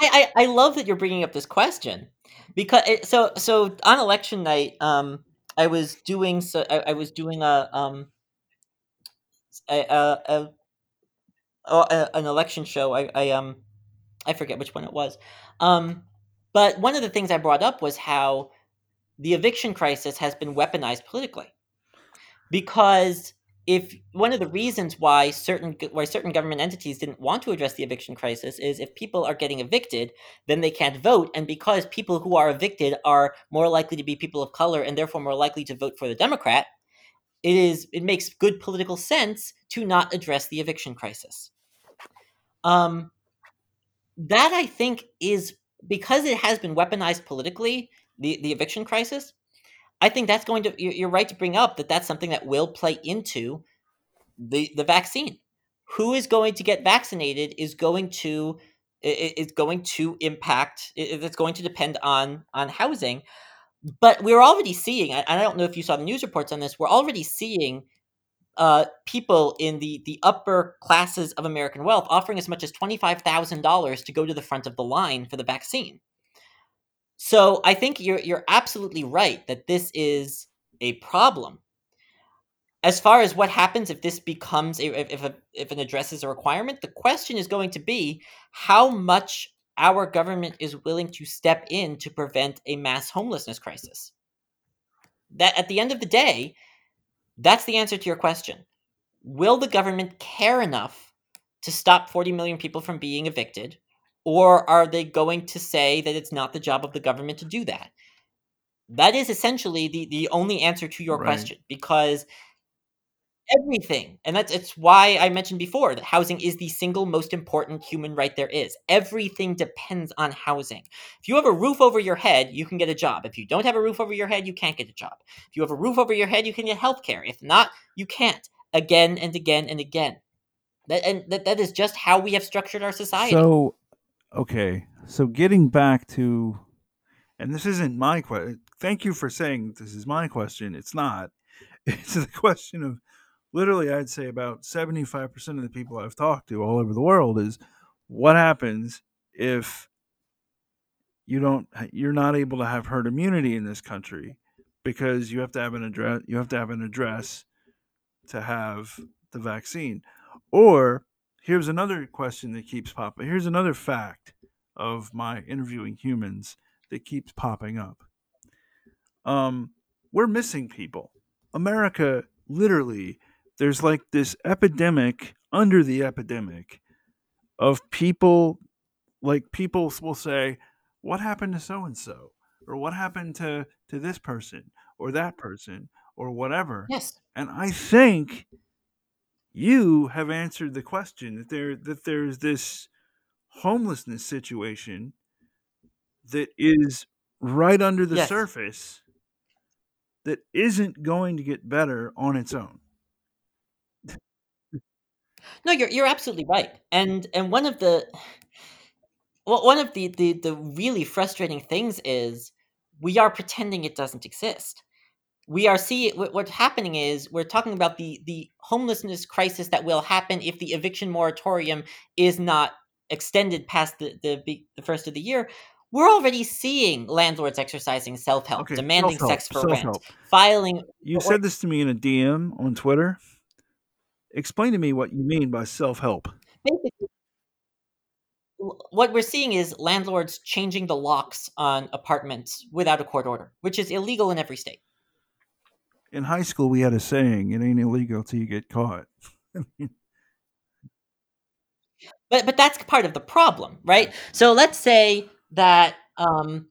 I, I love that you're bringing up this question because it, so so on election night, um, I was doing so I, I was doing a um a, a, a, a an election show. I, I um I forget which one it was, um, but one of the things I brought up was how the eviction crisis has been weaponized politically because if one of the reasons why certain why certain government entities didn't want to address the eviction crisis is if people are getting evicted then they can't vote and because people who are evicted are more likely to be people of color and therefore more likely to vote for the democrat it is it makes good political sense to not address the eviction crisis um that i think is because it has been weaponized politically the the eviction crisis I think that's going to. You're right to bring up that that's something that will play into the the vaccine. Who is going to get vaccinated is going to is going to impact. It's going to depend on on housing. But we're already seeing. And I don't know if you saw the news reports on this. We're already seeing uh, people in the the upper classes of American wealth offering as much as twenty five thousand dollars to go to the front of the line for the vaccine. So I think you're you're absolutely right that this is a problem. As far as what happens if this becomes a, if a, if an addresses a requirement, the question is going to be how much our government is willing to step in to prevent a mass homelessness crisis. That at the end of the day, that's the answer to your question. Will the government care enough to stop 40 million people from being evicted or are they going to say that it's not the job of the government to do that? That is essentially the, the only answer to your right. question because everything and that's it's why i mentioned before that housing is the single most important human right there is everything depends on housing if you have a roof over your head you can get a job if you don't have a roof over your head you can't get a job if you have a roof over your head you can get health care if not you can't again and again and again that and that, that is just how we have structured our society
so okay, so getting back to, and this isn't my question. Thank you for saying this is my question. It's not. [laughs] It's the question of literally, I'd say about 75% of the people I've talked to all over the world is what happens if you don't, you're not able to have herd immunity in this country because you have to have an address, you have to have an address to have the vaccine. Or here's another question that keeps popping. Here's another fact of my interviewing humans that keeps popping up. Um, we're missing people. America, literally, there's like this epidemic under the epidemic of people, like people will say, "What happened to so and so?" or "What happened to to this person or that person or whatever."
Yes.
And I think you have answered the question that there that there's this homelessness situation that is right under the yes. surface that isn't going to get better on its own.
No, you're you're absolutely right. And and one of the well, one of the, the the really frustrating things is we are pretending it doesn't exist we are seeing what's happening is we're talking about the the homelessness crisis that will happen if the eviction moratorium is not extended past the the, the first of the year we're already seeing landlords exercising self-help okay, demanding self-help, sex for self-help. rent filing
you said this to me in a dm on twitter explain to me what you mean by self-help. Basically
what we're seeing is landlords changing the locks on apartments without a court order which is illegal in every state.
In high school we had a saying it ain't illegal till you get caught. [laughs]
But but that's part of the problem right. So let's say that um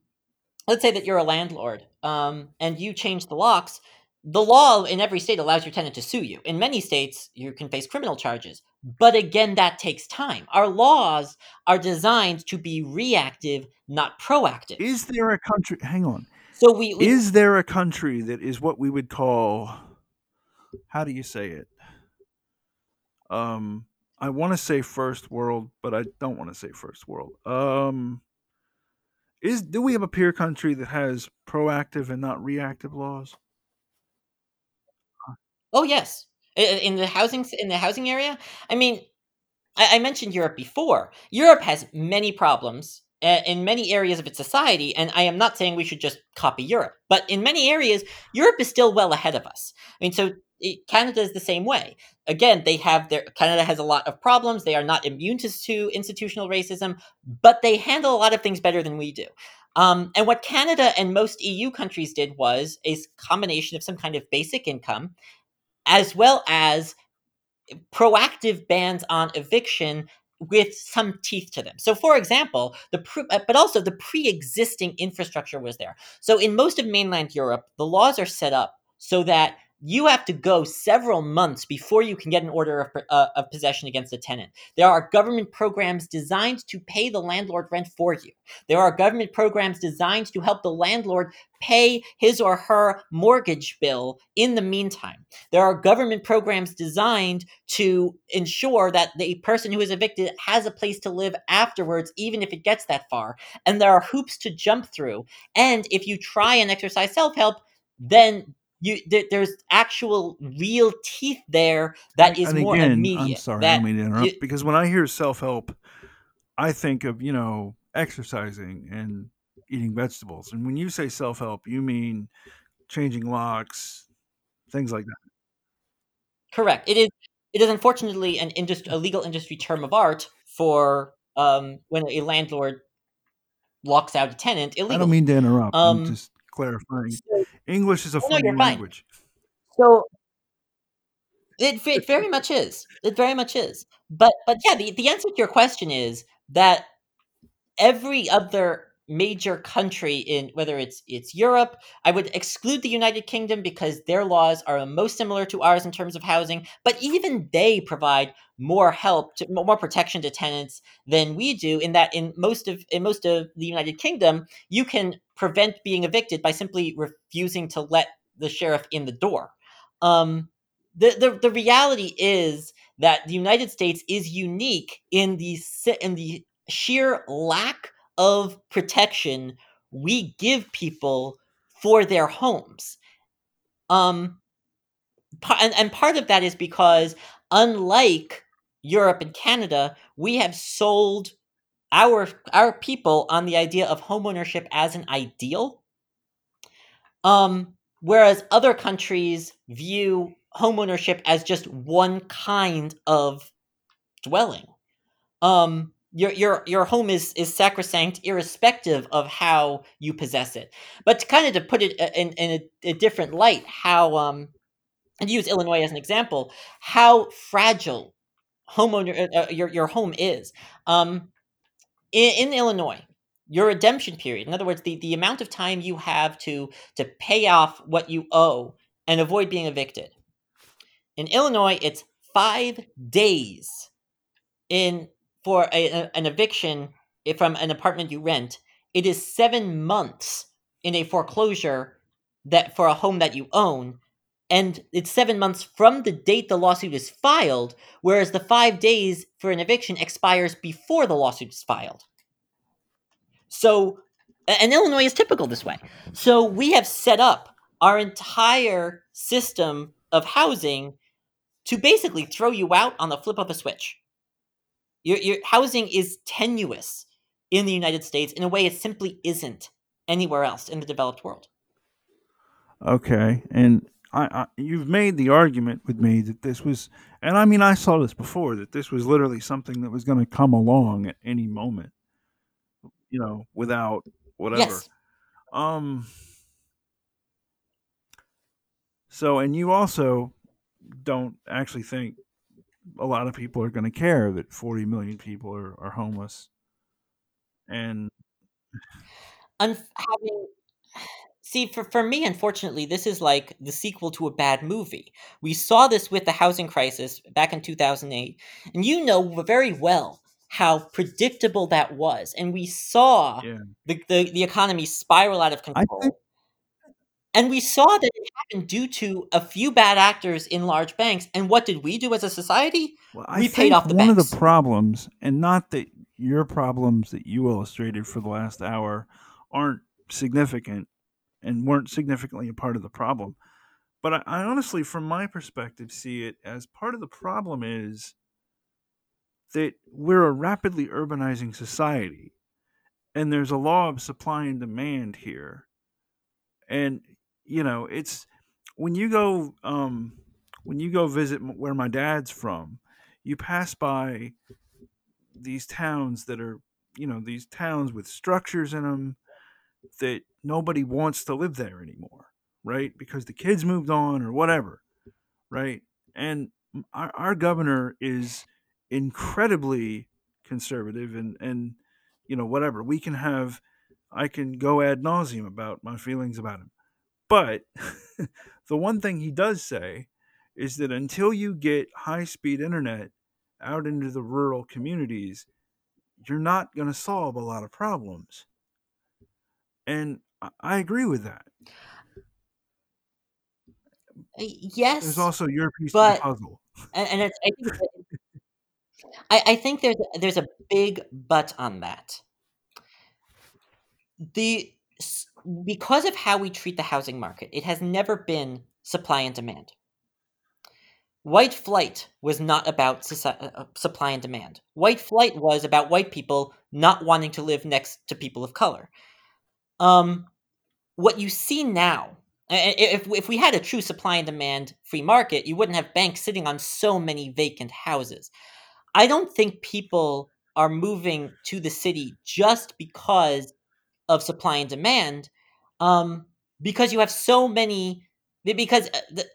let's say that you're a landlord um and you change the locks the law in every state allows your tenant to sue you in many states you can face criminal charges but again that takes time our laws are designed to be reactive not proactive
is there a country hang on
so we, we
is there a country that is what we would call how do you say it? Um I want to say first world, but I don't want to say first world. Um is do we have a peer country that has proactive and not reactive laws?
Oh yes, in the housing in the housing area. I mean, I, I mentioned Europe before. Europe has many problems uh, in many areas of its society, and I am not saying we should just copy Europe, but in many areas, Europe is still well ahead of us. I mean, so it, Canada is the same way. Again, they have their Canada has a lot of problems. They are not immune to, to institutional racism, but they handle a lot of things better than we do. Um, and what Canada and most EU countries did was a combination of some kind of basic income, as well as proactive bans on eviction with some teeth to them. So, for example, the pre- uh, but also the pre-existing infrastructure was there. So, in most of mainland Europe, the laws are set up so that you have to go several months before you can get an order of, uh, of, possession against a tenant. There are government programs designed to pay the landlord rent for you. There are government programs designed to help the landlord pay his or her mortgage bill in the meantime. There are government programs designed to ensure that the person who is evicted has a place to live afterwards, even if it gets that far. And there are hoops to jump through. And if you try and exercise self help, then you there's actual real teeth there that is
and
more
again,
immediate.
I'm sorry,
that,
I don't mean to interrupt. because when I hear self help, I think of you know exercising and eating vegetables. And when you say self help, you mean changing locks, things like that.
Correct. It is. It is unfortunately an industry, a legal industry term of art for um, when a landlord locks out a tenant illegally.
I don't mean to interrupt.
Um,
I'm just clarifying. So, English is a
oh, no,
foreign language.
So it, it very much is. It very much is. But but yeah, the, the answer to your question is that every other major country in whether it's it's Europe, I would exclude the United Kingdom because their laws are most similar to ours in terms of housing, but even they provide more help to more protection to tenants than we do in that in most of in most of the United Kingdom, you can prevent being evicted by simply refusing to let the sheriff in the door. Um, the, the the reality is that the United States is unique in the in the sheer lack of protection we give people for their homes. Um, and, and part of that is because, unlike Europe and Canada, we have sold our our people on the idea of homeownership as an ideal. Um, whereas other countries view homeownership as just one kind of dwelling. Um, your your your home is is sacrosanct irrespective of how you possess it. But to kind of to put it uh, in, in a, a different light how um and use illinois as an example how fragile homeowner uh, uh, your your home is. Um in, in illinois your redemption period in other words the, the amount of time you have to to pay off what you owe and avoid being evicted. In illinois it's five days in for a, an eviction eh, from an apartment you rent, it is seven months in a foreclosure that for a home that you own, and it's seven months from the date the lawsuit is filed, whereas the five days for an eviction expires before the lawsuit is filed. So, and Illinois is typical this way. So we have set up our entire system of housing to basically throw you out on the flip of a switch. Your, your housing is tenuous in the United States in a way it simply isn't anywhere else in the developed world.
Okay, and I, I, you've made the argument with me that this was, and I mean I saw this before that this was literally something that was going to come along at any moment, you know, without whatever.
Yes.
Um. So, and you also don't actually think a lot of people are going to care that 40 million people are, are homeless. And
having [sighs] see for, for me unfortunately this is like the sequel to a bad movie we saw this with the housing crisis back in 2008 and you know very well how predictable that was and we saw
yeah.
the, the, the economy spiral out of control and we saw that it happened due to a few bad actors in large banks. And what did we do as a society?
Well,
we paid off the banks.
one
banks.
of the problems, and not that your problems that you illustrated for the last hour aren't significant and weren't significantly a part of the problem. But I, I honestly, from my perspective, see it as part of the problem is that we're a rapidly urbanizing society. and there's a law of supply and demand here. And you know, it's when you go um when you go visit where my dad's from, you pass by these towns that are, you know, these towns with structures in them that nobody wants to live there anymore, right? Because the kids moved on or whatever, right? And our, our governor is incredibly conservative and and you know whatever we can have i can go ad nauseum about my feelings about him but [laughs] the one thing he does say is that until you get high speed internet out into the rural communities you're not going to solve a lot of problems. And i agree with that.
Yes
there's also your piece
but,
of the puzzle.
and, I think [laughs] I, I think there's there's a big but on that. The because of how we treat the housing market, it has never been supply and demand. White flight was not about uh, uh, supply and demand. White flight was about white people not wanting to live next to people of color. Um, what you see now, if, if we had a true supply and demand free market, you wouldn't have banks sitting on so many vacant houses. I don't think people are moving to the city just because of supply and demand, um, because you have so many because uh, the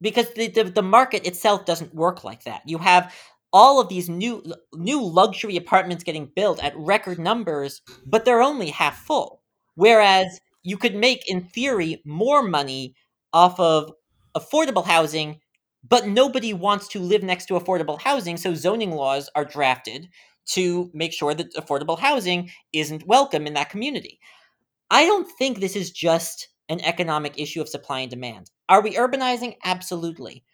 because the, the, the market itself doesn't work like that. You have all of these new new luxury apartments getting built at record numbers, but they're only half full. Whereas you could make, in theory, more money off of affordable housing but nobody wants to live next to affordable housing, so zoning laws are drafted to make sure that affordable housing isn't welcome in that community. I don't think this is just an economic issue of supply and demand. Are we urbanizing? Absolutely.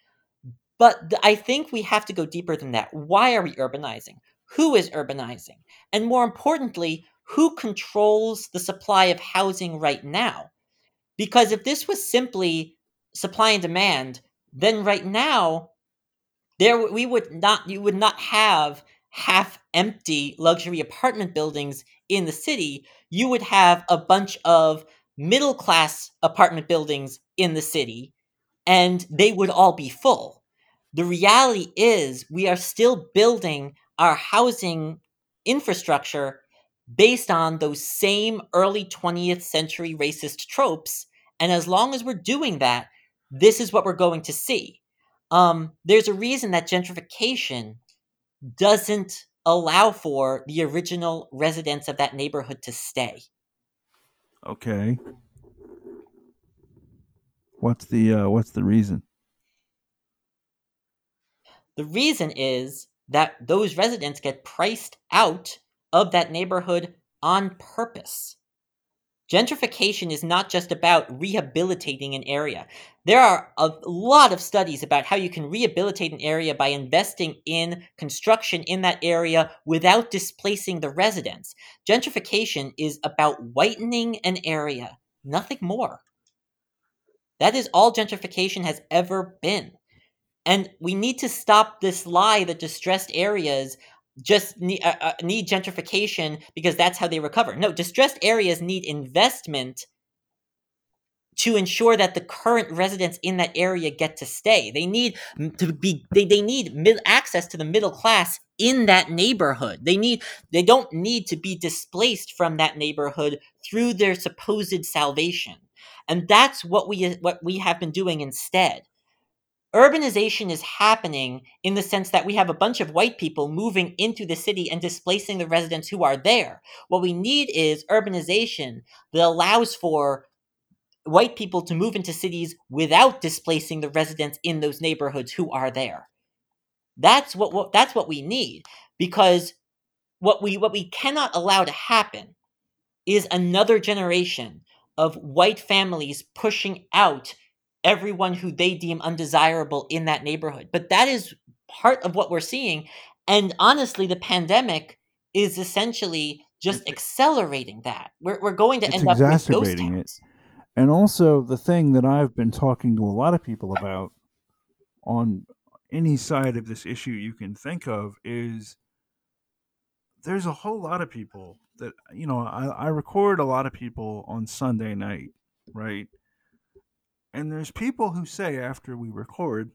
But th- I think we have to go deeper than that. Why are we urbanizing? Who is urbanizing? And more importantly, who controls the supply of housing right now? Because if this was simply supply and demand, then right now there we would not you would not have half empty luxury apartment buildings in the city you would have a bunch of middle class apartment buildings in the city and they would all be full the reality is we are still building our housing infrastructure based on those same early 20th century racist tropes and as long as we're doing that this is what we're going to see. Um, there's a reason that gentrification doesn't allow for the original residents of that neighborhood to stay.
Okay. What's the uh, what's the reason?
The reason is that those residents get priced out of that neighborhood on purpose. Gentrification is not just about rehabilitating an area. There are a lot of studies about how you can rehabilitate an area by investing in construction in that area without displacing the residents. Gentrification is about whitening an area, nothing more. That is all gentrification has ever been. And we need to stop this lie that distressed areas just need, uh, uh, need gentrification because that's how they recover. No, distressed areas need investment to ensure that the current residents in that area get to stay. They need to be they, they need mid, access to the middle class in that neighborhood. They need they don't need to be displaced from that neighborhood through their supposed salvation. And that's what we what we have been doing instead urbanization is happening in the sense that we have a bunch of white people moving into the city and displacing the residents who are there. What we need is urbanization that allows for white people to move into cities without displacing the residents in those neighborhoods who are there. That's what, what that's what we need because what we what we cannot allow to happen is another generation of white families pushing out everyone who they deem undesirable in that neighborhood. But that is part of what we're seeing. And honestly, the pandemic is essentially just accelerating that. We're, we're going to
it's
end up exacerbating
it. And also, the thing that I've been talking to a lot of people about on any side of this issue you can think of is there's a whole lot of people that you know I, I record a lot of people on Sunday night, right? And there's people who say after we record,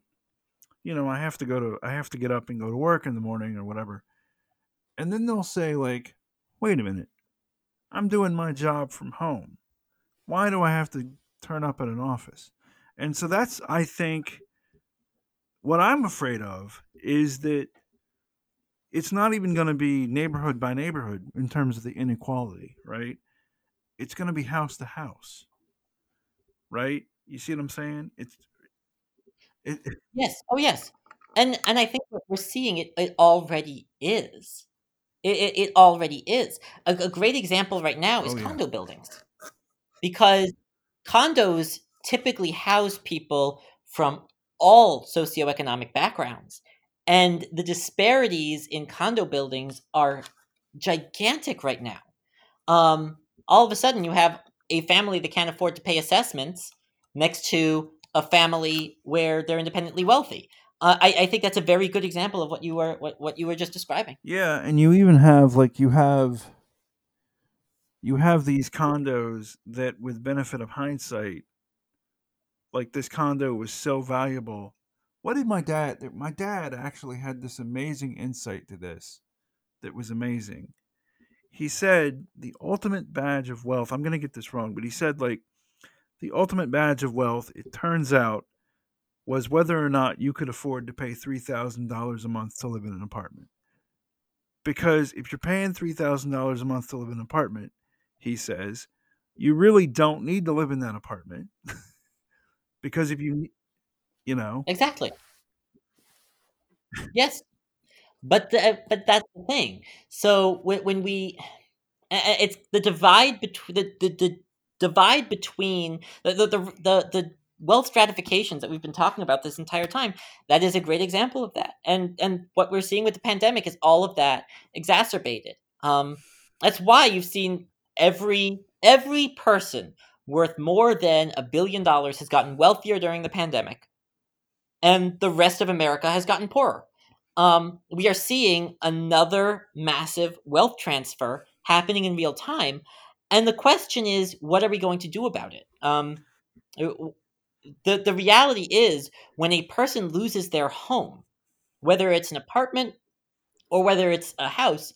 you know, I have to go to I have to get up and go to work in the morning or whatever. And then they'll say like, "Wait a minute. I'm doing my job from home. Why do I have to turn up at an office?" And so that's I think what I'm afraid of is that it's not even going to be neighborhood by neighborhood in terms of the inequality, right? It's going to be house to house, right? You see what I'm saying? It's it, it,
yes. Oh, yes. And and I think what we're seeing it it already is. It, it, it already is. A, a great example right now is
Oh, yeah.
condo buildings because condos typically house people from all socioeconomic backgrounds. And the disparities in condo buildings are gigantic right now. Um, all of a sudden, you have a family that can't afford to pay assessments next to a family where they're independently wealthy. Uh, I, I think that's a very good example of what you were what, what you were just describing.
yeah, and you even have like you have you have these condos that with benefit of hindsight like this condo was so valuable. What did my dad my dad actually had this amazing insight to this that was amazing. He said the ultimate badge of wealth, I'm going to get this wrong, but he said like the ultimate badge of wealth, it turns out was whether or not you could afford to pay $3,000 a month to live in an apartment. Because if you're paying $3,000 a month to live in an apartment, he says, you really don't need to live in that apartment. [laughs] because if you you know
Exactly. Yes, but the, but that's the thing. So when, when we, it's the divide between the, the, the divide between the the, the the wealth stratifications that we've been talking about this entire time. That is a great example of that. And and what we're seeing with the pandemic is all of that exacerbated. Um, that's why you've seen every every person worth more than a billion dollars has gotten wealthier during the pandemic and the rest of America has gotten poorer. Um, we are seeing another massive wealth transfer happening in real time, and the question is, what are we going to do about it? Um, the the reality is, when a person loses their home, whether it's an apartment or whether it's a house,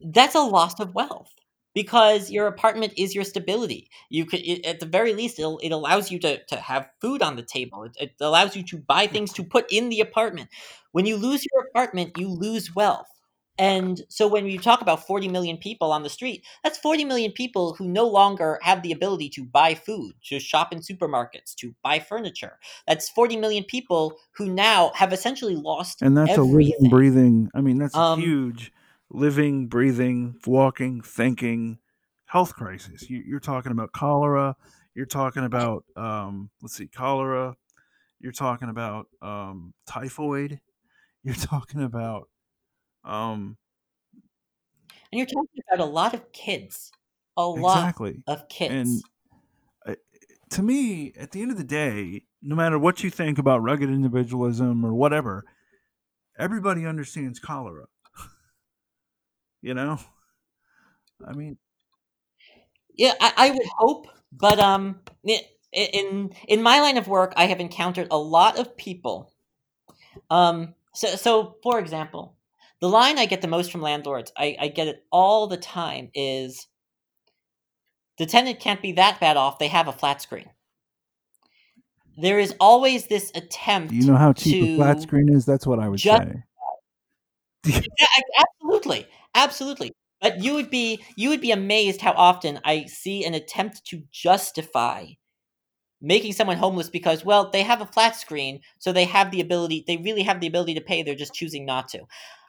that's a loss of wealth because your apartment is your stability. You could, it, at the very least, it'll, it allows you to, to have food on the table. It, it allows you to buy things to put in the apartment. When you lose your apartment, you lose wealth. And so when you talk about 40 million people on the street, that's 40 million people who no longer have the ability to buy food, to shop in supermarkets, to buy furniture. That's 40 million people who now have essentially lost
and that's a living breathing i mean that's a
Um,
huge living breathing walking thinking health crisis you, you're talking about cholera you're talking about um, let's see cholera you're talking about um, typhoid [laughs] you're talking about um,
And you're talking about a lot of kids. A lot of kids.
and to me at the end of the day no matter what you think about rugged individualism or whatever everybody understands cholera [laughs] you know i mean
yeah, I, I would hope, but um, in in my line of work, I have encountered a lot of people. Um, so so for example, the line I get the most from landlords, I, I get it all the time, is the tenant can't be that bad off. They have a flat screen. There is always this attempt.
do you know how cheap a flat screen is that's what i would
just-
say [laughs]
Yeah, absolutely, absolutely. But you would be you would be amazed how often I see an attempt to justify making someone homeless because well they have a flat screen, so they have the ability. They really have the ability to pay. They're just choosing not to.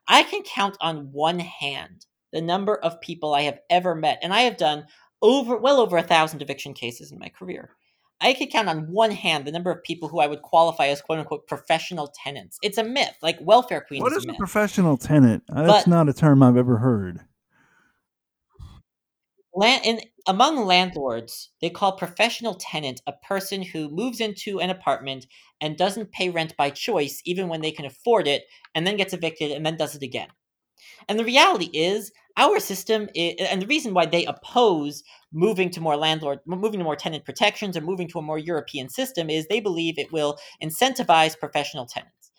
I can count on one hand the number of people I have ever met, and I have done over well over a thousand eviction cases in my career. I could count on one hand the number of people who I would qualify as quote unquote professional tenants. It's a myth, like welfare queen
what
is
is
a
a professional tenant Uh, that's
But-
not a term i've ever heard
Land, in, among landlords, they call professional tenant a person who moves into an apartment and doesn't pay rent by choice, even when they can afford it, and then gets evicted and then does it again. And the reality is, our system is, and the reason why they oppose moving to more landlord moving to more tenant protections or moving to a more european system is they believe it will incentivize professional tenants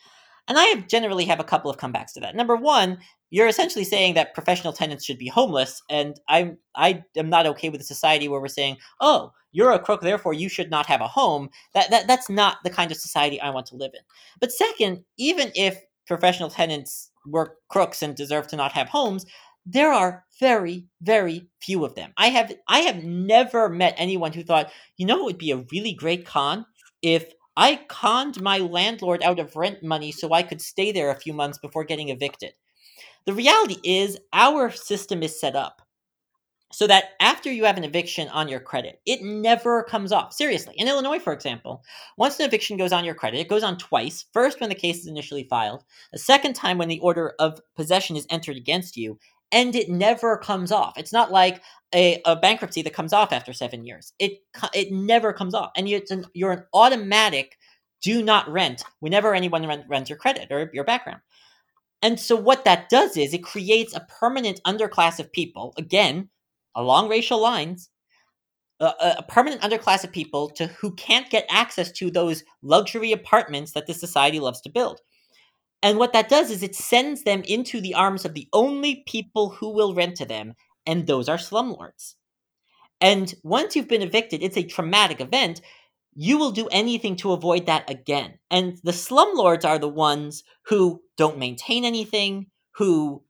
and i have generally have a couple of comebacks to that number one you're essentially saying that professional tenants should be homeless and i'm i am not okay with a society where we're saying oh you're a crook therefore you should not have a home. That, that that's not the kind of society i want to live in. But second even if professional tenants were crooks and deserve to not have homes there are very very few of them. I have i have never met anyone who thought you know it would be a really great con if i conned my landlord out of rent money so i could stay there a few months before getting evicted the reality is our system is set up so that after you have an eviction on your credit, it never comes off. Seriously. In Illinois, for example, once an eviction goes on your credit, it goes on twice. First, when the case is initially filed, a second time when the order of possession is entered against you, and it never comes off. It's not like a, a bankruptcy that comes off after seven years. It it never comes off, and you're an, you're an automatic do not rent whenever anyone rent, rents your credit or your background. And so what that does is it creates a permanent underclass of people, again, along racial lines, a, a permanent underclass of people to who can't get access to those luxury apartments that the society loves to build. And what that does is it sends them into the arms of the only people who will rent to them, and those are slumlords. And once you've been evicted, it's a traumatic event. You will do anything to avoid that again. And the slumlords are the ones who don't maintain anything, who,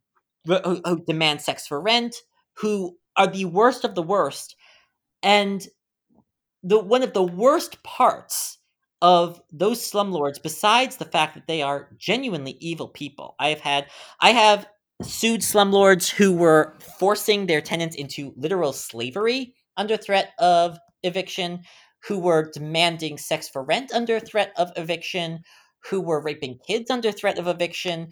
who, who demand sex for rent, who are the worst of the worst. And the one of the worst parts of those slumlords, besides the fact that they are genuinely evil people, I have had, I have sued slumlords who were forcing their tenants into literal slavery under threat of eviction, who were demanding sex for rent under threat of eviction, who were raping kids under threat of eviction.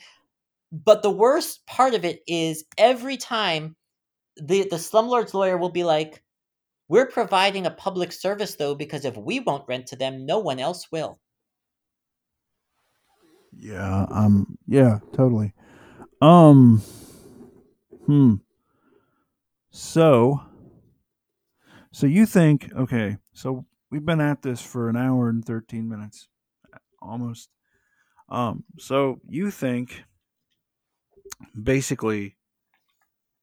But the worst part of it is every time the the slumlord's lawyer will be like, "We're providing a public service though because if we won't rent to them, no one else will."
Yeah, um yeah, totally. Um hmm. So so you think okay, so we've been at this for an hour and 13 minutes almost. Um so you think basically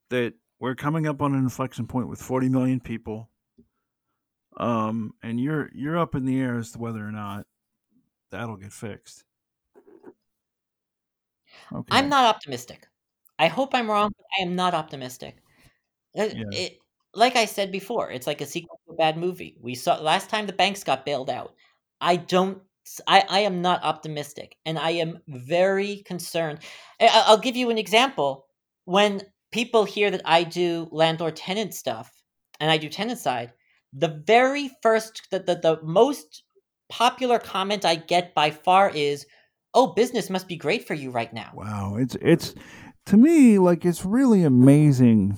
that we're coming up on an inflection point with 40 million people. Um and you're you're up in the air as to whether or not that'll get fixed. Okay.
I'm not optimistic. I hope I'm wrong, but I am not optimistic. Uh,
Yeah.
It, like I said before, it's like a mm-hmm. sequel to a bad movie. We saw last time the banks got bailed out. I don't. I, I am not optimistic, and I am very concerned. I, I- I'll give you an example. When people hear that I do landlord tenant stuff, and I do tenant side, the very first, the, the the most popular comment I get by far is, "Oh, business must be great for you right now."
Wow, it's it's to me like it's really amazing.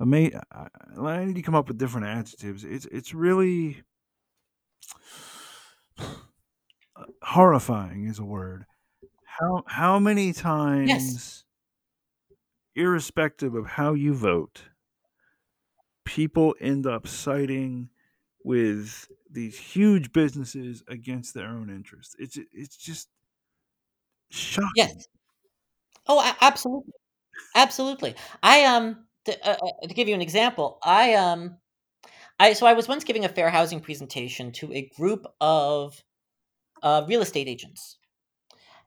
Ama- I I need to come up with different adjectives. It's it's really horrifying is a word. How how many
Yes.
times, irrespective of how you vote, people end up siding with these huge businesses against their own interests. It's it's just shocking.
Yes. Oh, absolutely. Absolutely. I um to, uh, uh, to give you an example, I um I so I was once giving a fair housing presentation to a group of uh, real estate agents.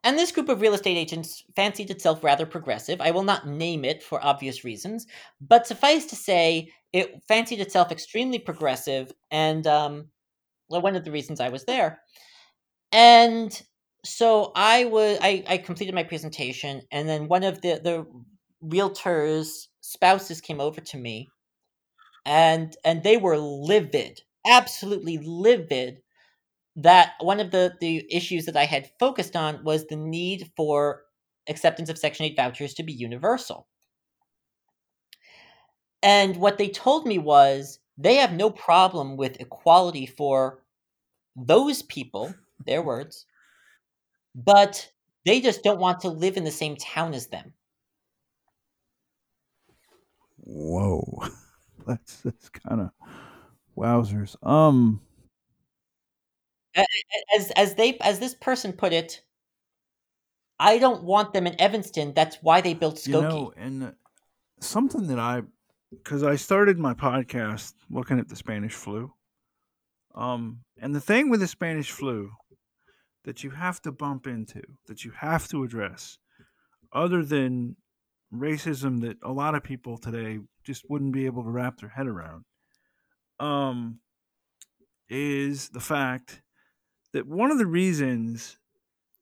And this group of real estate agents fancied itself rather progressive. I will not name it for obvious reasons, but suffice to say, it fancied itself extremely progressive, and um, well, one of the reasons I was there. And so I was I, I completed my presentation, and then one of the the realtors' spouses came over to me, and and they were livid, absolutely livid that one of the the issues that I had focused on was the need for acceptance of Section 8 vouchers to be universal. And what they told me was they have no problem with equality for those people, their words, but they just don't want to live in the same town as them.
Whoa, [laughs] that's that's kind of wowzers. Um,
As as they as this person put it, I don't want them in Evanston. That's why they built Skokie.
you know, and something that I, because I started my podcast looking at the Spanish flu. Um, and the thing with the Spanish flu that you have to bump into, that you have to address, other than racism that a lot of people today just wouldn't be able to wrap their head around, um, is the fact that one of the reasons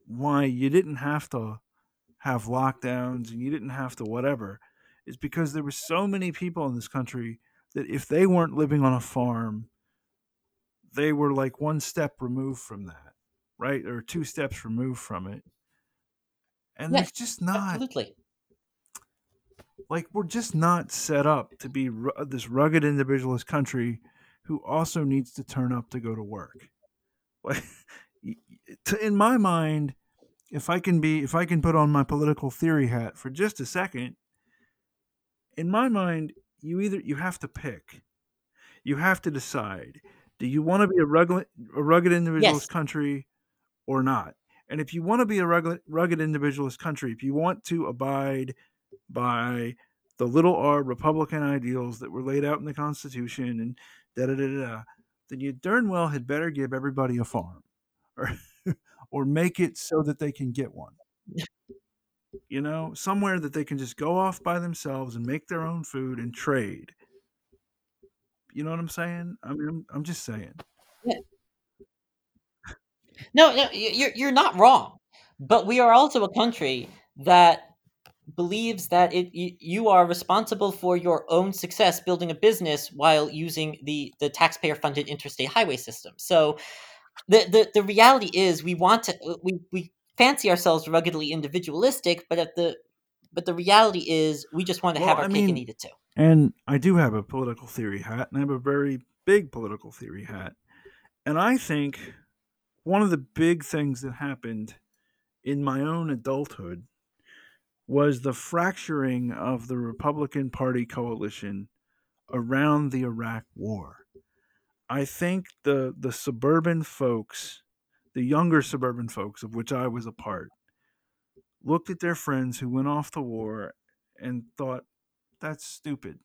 why you didn't have to have lockdowns and you didn't have to whatever is because there were so many people in this country that if they weren't living on a farm, they were like one step removed from that, right? Or two steps removed from it. And
Yes,
there's just not
Absolutely.
Like we're just not set up to be ru- uh, this rugged individualist country who also needs to turn up to go to work. Like [laughs] y- y- to- in my mind, if I can be if I can put on my political theory hat for just a second, in my mind, you either you have to pick. You have to decide. Do you want to be a rugged a rugged individualist
Yes.
country or not? And if you want to be a rugged, rugged individualist country, if you want to abide by the little r Republican ideals that were laid out in the Constitution and da da da da, then you darn well had better give everybody a farm, [laughs] or or make it so that they can get one. You know, somewhere that they can just go off by themselves and make their own food and trade. You know what I'm saying? I mean, I'm, I'm just saying.
No, no, you're you're not wrong. But we are also a country that believes that it you are responsible for your own success building a business while using the the taxpayer funded interstate highway system. So the, the the reality is we want to uh, we we fancy ourselves ruggedly individualistic, but at the but the reality is we just want to
Well,
have our
I
cake and eat it too.
And I do have a political theory hat, and I have a very big political theory hat. And I think one of the big things that happened in my own adulthood was the fracturing of the Republican Party coalition around the Iraq War. I think the the suburban folks, the younger suburban folks of which I was a part, looked at their friends who went off to war and thought that's stupid.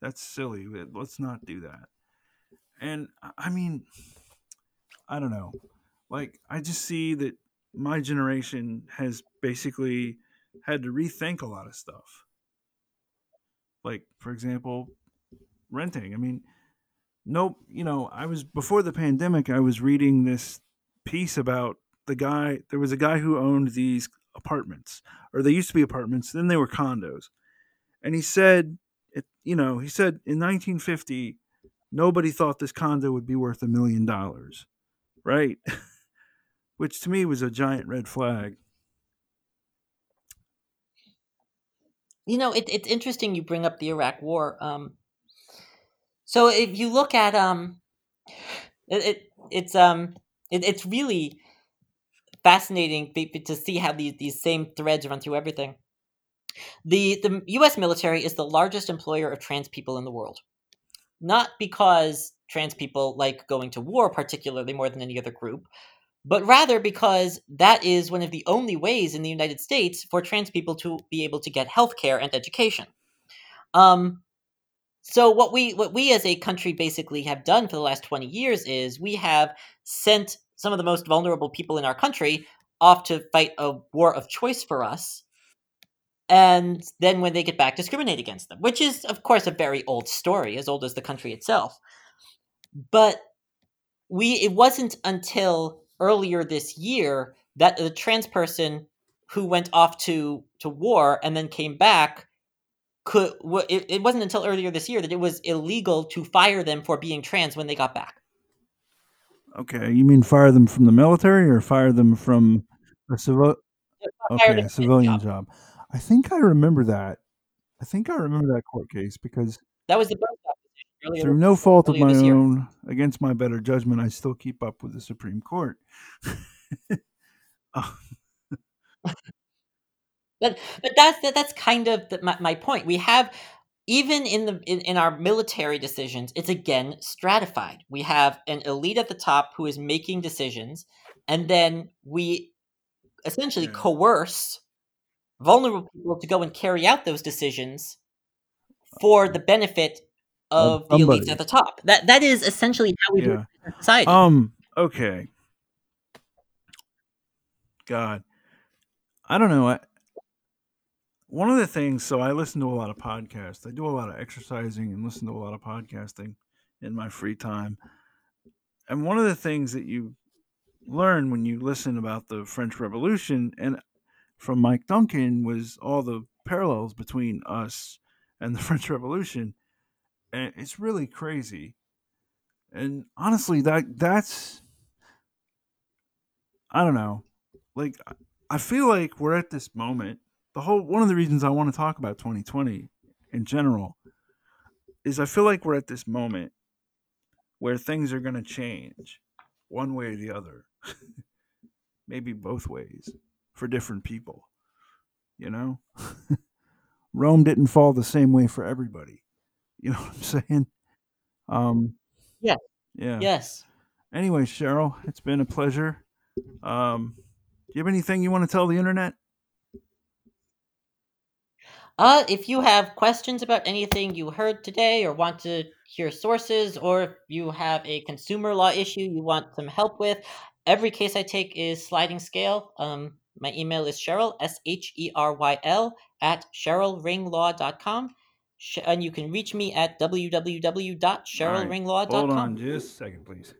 That's silly. Let- Let's not do that. And I mean, I don't know. Like, I just see that my generation has basically had to rethink a lot of stuff. Like, for example, renting. I mean, nope, you know, I was before the pandemic, I was reading this piece about the guy. There was a guy who owned these apartments, or they used to be apartments, then they were condos. And he said, it, you know, he said in 1950, nobody thought this condo would be worth a million dollars, right? [laughs] Which to me was a giant red flag.
You know, it, it's interesting you bring up the Iraq War. Um, so if you look at um, it, it it's um, it, it's really fascinating to see how these these same threads run through everything. The the U.S. military is the largest employer of trans people in the world, not because trans people like going to war particularly more than any other group, but rather because that is one of the only ways in the United States for trans people to be able to get health care and education. Um, so what we what we as a country basically have done for the last 20 years is we have sent some of the most vulnerable people in our country off to fight a war of choice for us and then when they get back discriminate against them which is of course a very old story as old as the country itself but we it wasn't until earlier this year that the trans person who went off to to war and then came back could it, it wasn't until earlier this year that it was illegal to fire them for being trans when they got back
Okay, you mean fire them from the military or fire them from a civil? Okay, a civilian
job.
job. I think I remember that. I think I remember that court case because
that was the
through no fault of my
this year.
own, against my better judgment, I still keep up with the Supreme Court. Uh, [laughs] [laughs]
But but that's that, that's kind of the, my, my point. We have even in the in, in our military decisions, it's again stratified. We have an elite at the top who is making decisions, and then we essentially
Yeah.
coerce vulnerable people to go and carry out those decisions for the benefit of the elites at the top. That that is essentially how we
Yeah.
live in society.
Um. Okay. God, I don't know. I, one of the things. So I listen to a lot of podcasts. I do a lot of exercising and listen to a lot of podcasting in my free time. And one of the things that you learn when you listen about the French Revolution and from Mike Duncan was all the parallels between us and the [laughs] French Revolution. And it's really crazy. And honestly, that that's I don't know. Like I- feel like we're at this moment. The whole one of the reasons I want to talk about 2020 in general is I feel like we're at this moment where things are going to change one way or the other. [laughs] Maybe both ways for different people. You know? [laughs] Rome didn't fall the same way for everybody. You [laughs] know what I'm saying? Um
Yeah.
Yeah.
yes.
Anyway, Sheryl, it's been a pleasure. Um, do you have anything you want to tell the internet?
Uh, if you have questions about anything you heard today or want to hear sources, or if you have a consumer law issue you want some help with, every case I take is sliding scale. Um, my email is Sheryl, S H E R Y L, at SherylRingLaw.com. And you can reach me at www.sherylringlaw.com.
Hold on just a second, please.